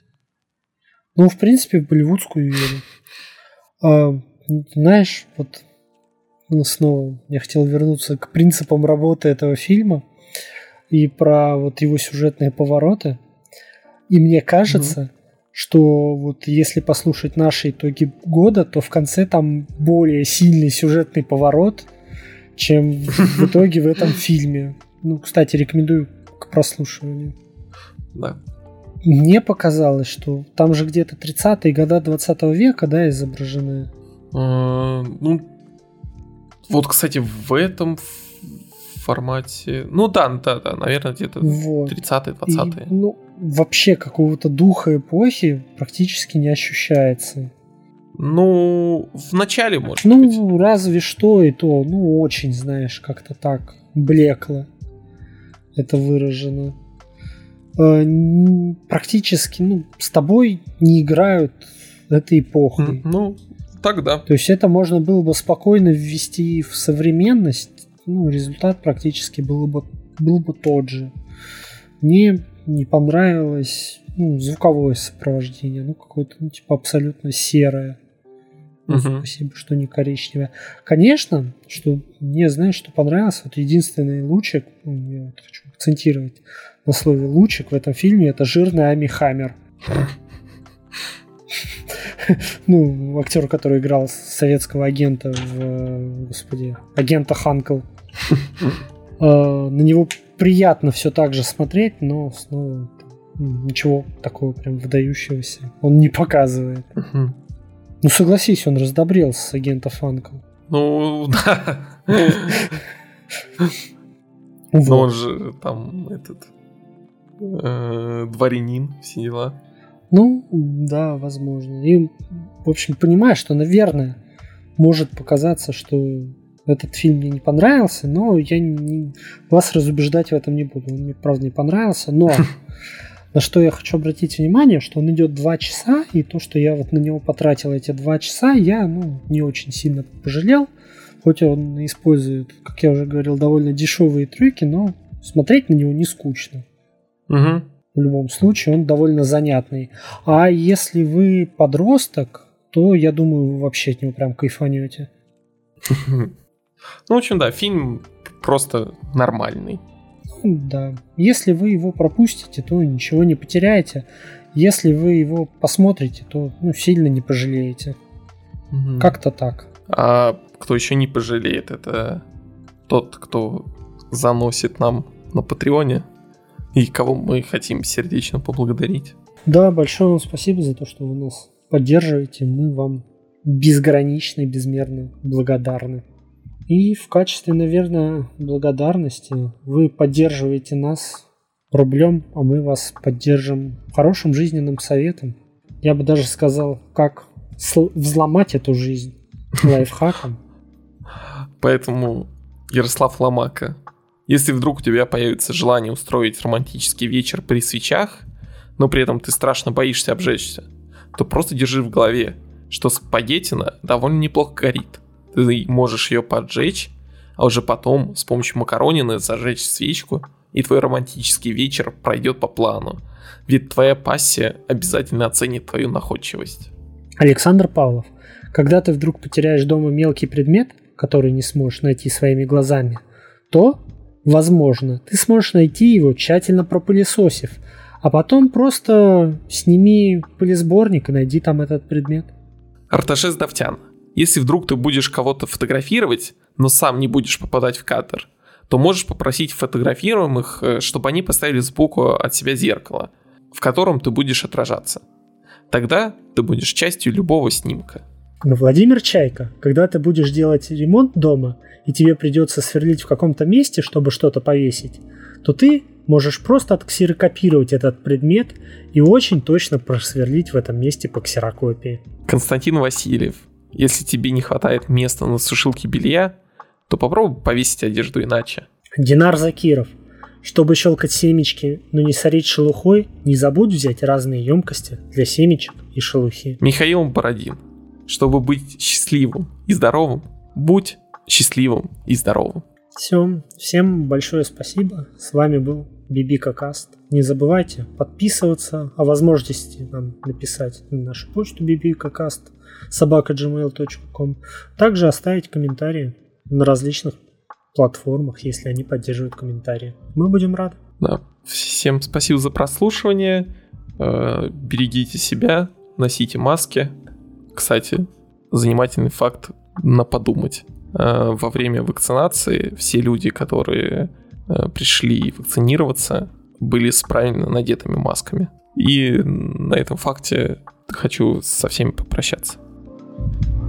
Ну, в принципе, в болливудскую верю. А, знаешь, вот ну, снова я хотел вернуться к принципам работы этого фильма и про вот его сюжетные повороты. И мне кажется, что вот если послушать наши итоги года, то в конце там более сильный сюжетный поворот, чем в итоге в этом фильме. Ну, кстати, рекомендую к прослушиванию. Да. Мне показалось, что там же где-то 30-е года 20 века, да, изображены. Э, Ну, вот, кстати, в этом формате... Ну да, да, да, наверное, где-то Вот. 30-е, И, 20-е. ну, вообще какого-то духа эпохи практически не ощущается. Ну, в начале, может быть. Ну, разве что и то, ну, очень, знаешь, как-то так блекло это выражено. Э, Практически, ну, с тобой не играют этой эпохой. Ну, тогда. То есть это можно было бы спокойно ввести в современность, ну, результат практически был бы, был бы тот же. Мне не понравилось ну, звуковое сопровождение, ну, какое-то, ну, типа, абсолютно серое. Мгм. Спасибо, что не коричневое. Конечно, что мне, знаешь, что понравилось, вот единственный лучик, ну, я вот хочу акцентировать на слове лучик в этом фильме, это жирный Ами Хаммер. Ну, актер, который играл советского агента в, господи, агента Ханкл. Э, На него приятно все так же смотреть, но снова ничего такого прям выдающегося он не показывает. Ну согласись, он раздобрел с агента Фанкл. Ну, [LAUGHS] да. Вот. Но он же там этот э, дворянин, все дела. Ну, да, возможно. И, в общем, понимаешь, что, наверное, может показаться, что этот фильм мне не понравился, но я не, вас разубеждать в этом не буду. Он мне, правда, не понравился, но [LAUGHS] на что я хочу обратить внимание, что он идет два часа, и то, что я вот на него потратил эти два часа, я ну, не очень сильно пожалел. Хоть он использует, как я уже говорил, довольно дешевые трюки, но смотреть на него не скучно. Угу. В любом случае, он довольно занятный. А если вы подросток, то я думаю, вы вообще от него прям кайфанете. [LAUGHS] Ну, в общем, да, фильм просто нормальный. Да. Если вы его пропустите, то ничего не потеряете. Если вы его посмотрите, то ну, сильно не пожалеете. Угу. Как-то так. А кто еще не пожалеет, это тот, кто заносит нам на Патреоне и кого мы хотим сердечно поблагодарить. Да, большое вам спасибо за то, что вы нас поддерживаете. Мы вам безгранично и безмерно благодарны. И в качестве, наверное, благодарности вы поддерживаете нас рублем, а мы вас поддержим хорошим жизненным советом. Я бы даже сказал, как взломать эту жизнь [LAUGHS] лайфхаком. Поэтому, Ярослав Ломака, если вдруг у тебя появится желание устроить романтический вечер при свечах, но при этом ты страшно боишься обжечься, то просто держи в голове, что спагеттина довольно неплохо горит. Ты можешь ее поджечь, а уже потом с помощью макаронины зажечь свечку, и твой романтический вечер пройдет по плану. Ведь твоя пассия обязательно оценит твою находчивость. Александр Павлов, когда ты вдруг потеряешь дома мелкий предмет, который не сможешь найти своими глазами, то, возможно, ты сможешь найти его, тщательно пропылесосив, а потом просто сними пылесборник и найди там этот предмет. Арташес Давтян, если вдруг ты будешь кого-то фотографировать, но сам не будешь попадать в кадр, то можешь попросить фотографируемых, э, чтобы они поставили сбоку от себя зеркало, в котором ты будешь отражаться. Тогда ты будешь частью любого снимка. Но, Владимир Чайка, когда ты будешь делать ремонт дома, и тебе придется сверлить в каком-то месте, чтобы что-то повесить, то ты можешь просто отксерокопировать этот предмет и очень точно просверлить в этом месте по ксерокопии. Константин Васильев, если тебе не хватает места на сушилке белья, то попробуй повесить одежду иначе. Динар Закиров. Чтобы щелкать семечки, но не сорить шелухой, не забудь взять разные емкости для семечек и шелухи. Михаил Бородин. Чтобы быть счастливым и здоровым, будь счастливым и здоровым. Все, всем большое спасибо. С вами был Бибика Каст. Не забывайте подписываться, о возможности нам написать на нашу почту bibikacast собака.gmail.com. Также оставить комментарии на различных платформах, если они поддерживают комментарии. Мы будем рады. Да. Всем спасибо за прослушивание. Э, берегите себя, носите маски. Кстати, занимательный факт на подумать. Э, во время вакцинации все люди, которые э, пришли вакцинироваться, были с правильно надетыми масками. И на этом факте хочу со всеми попрощаться. Thank you.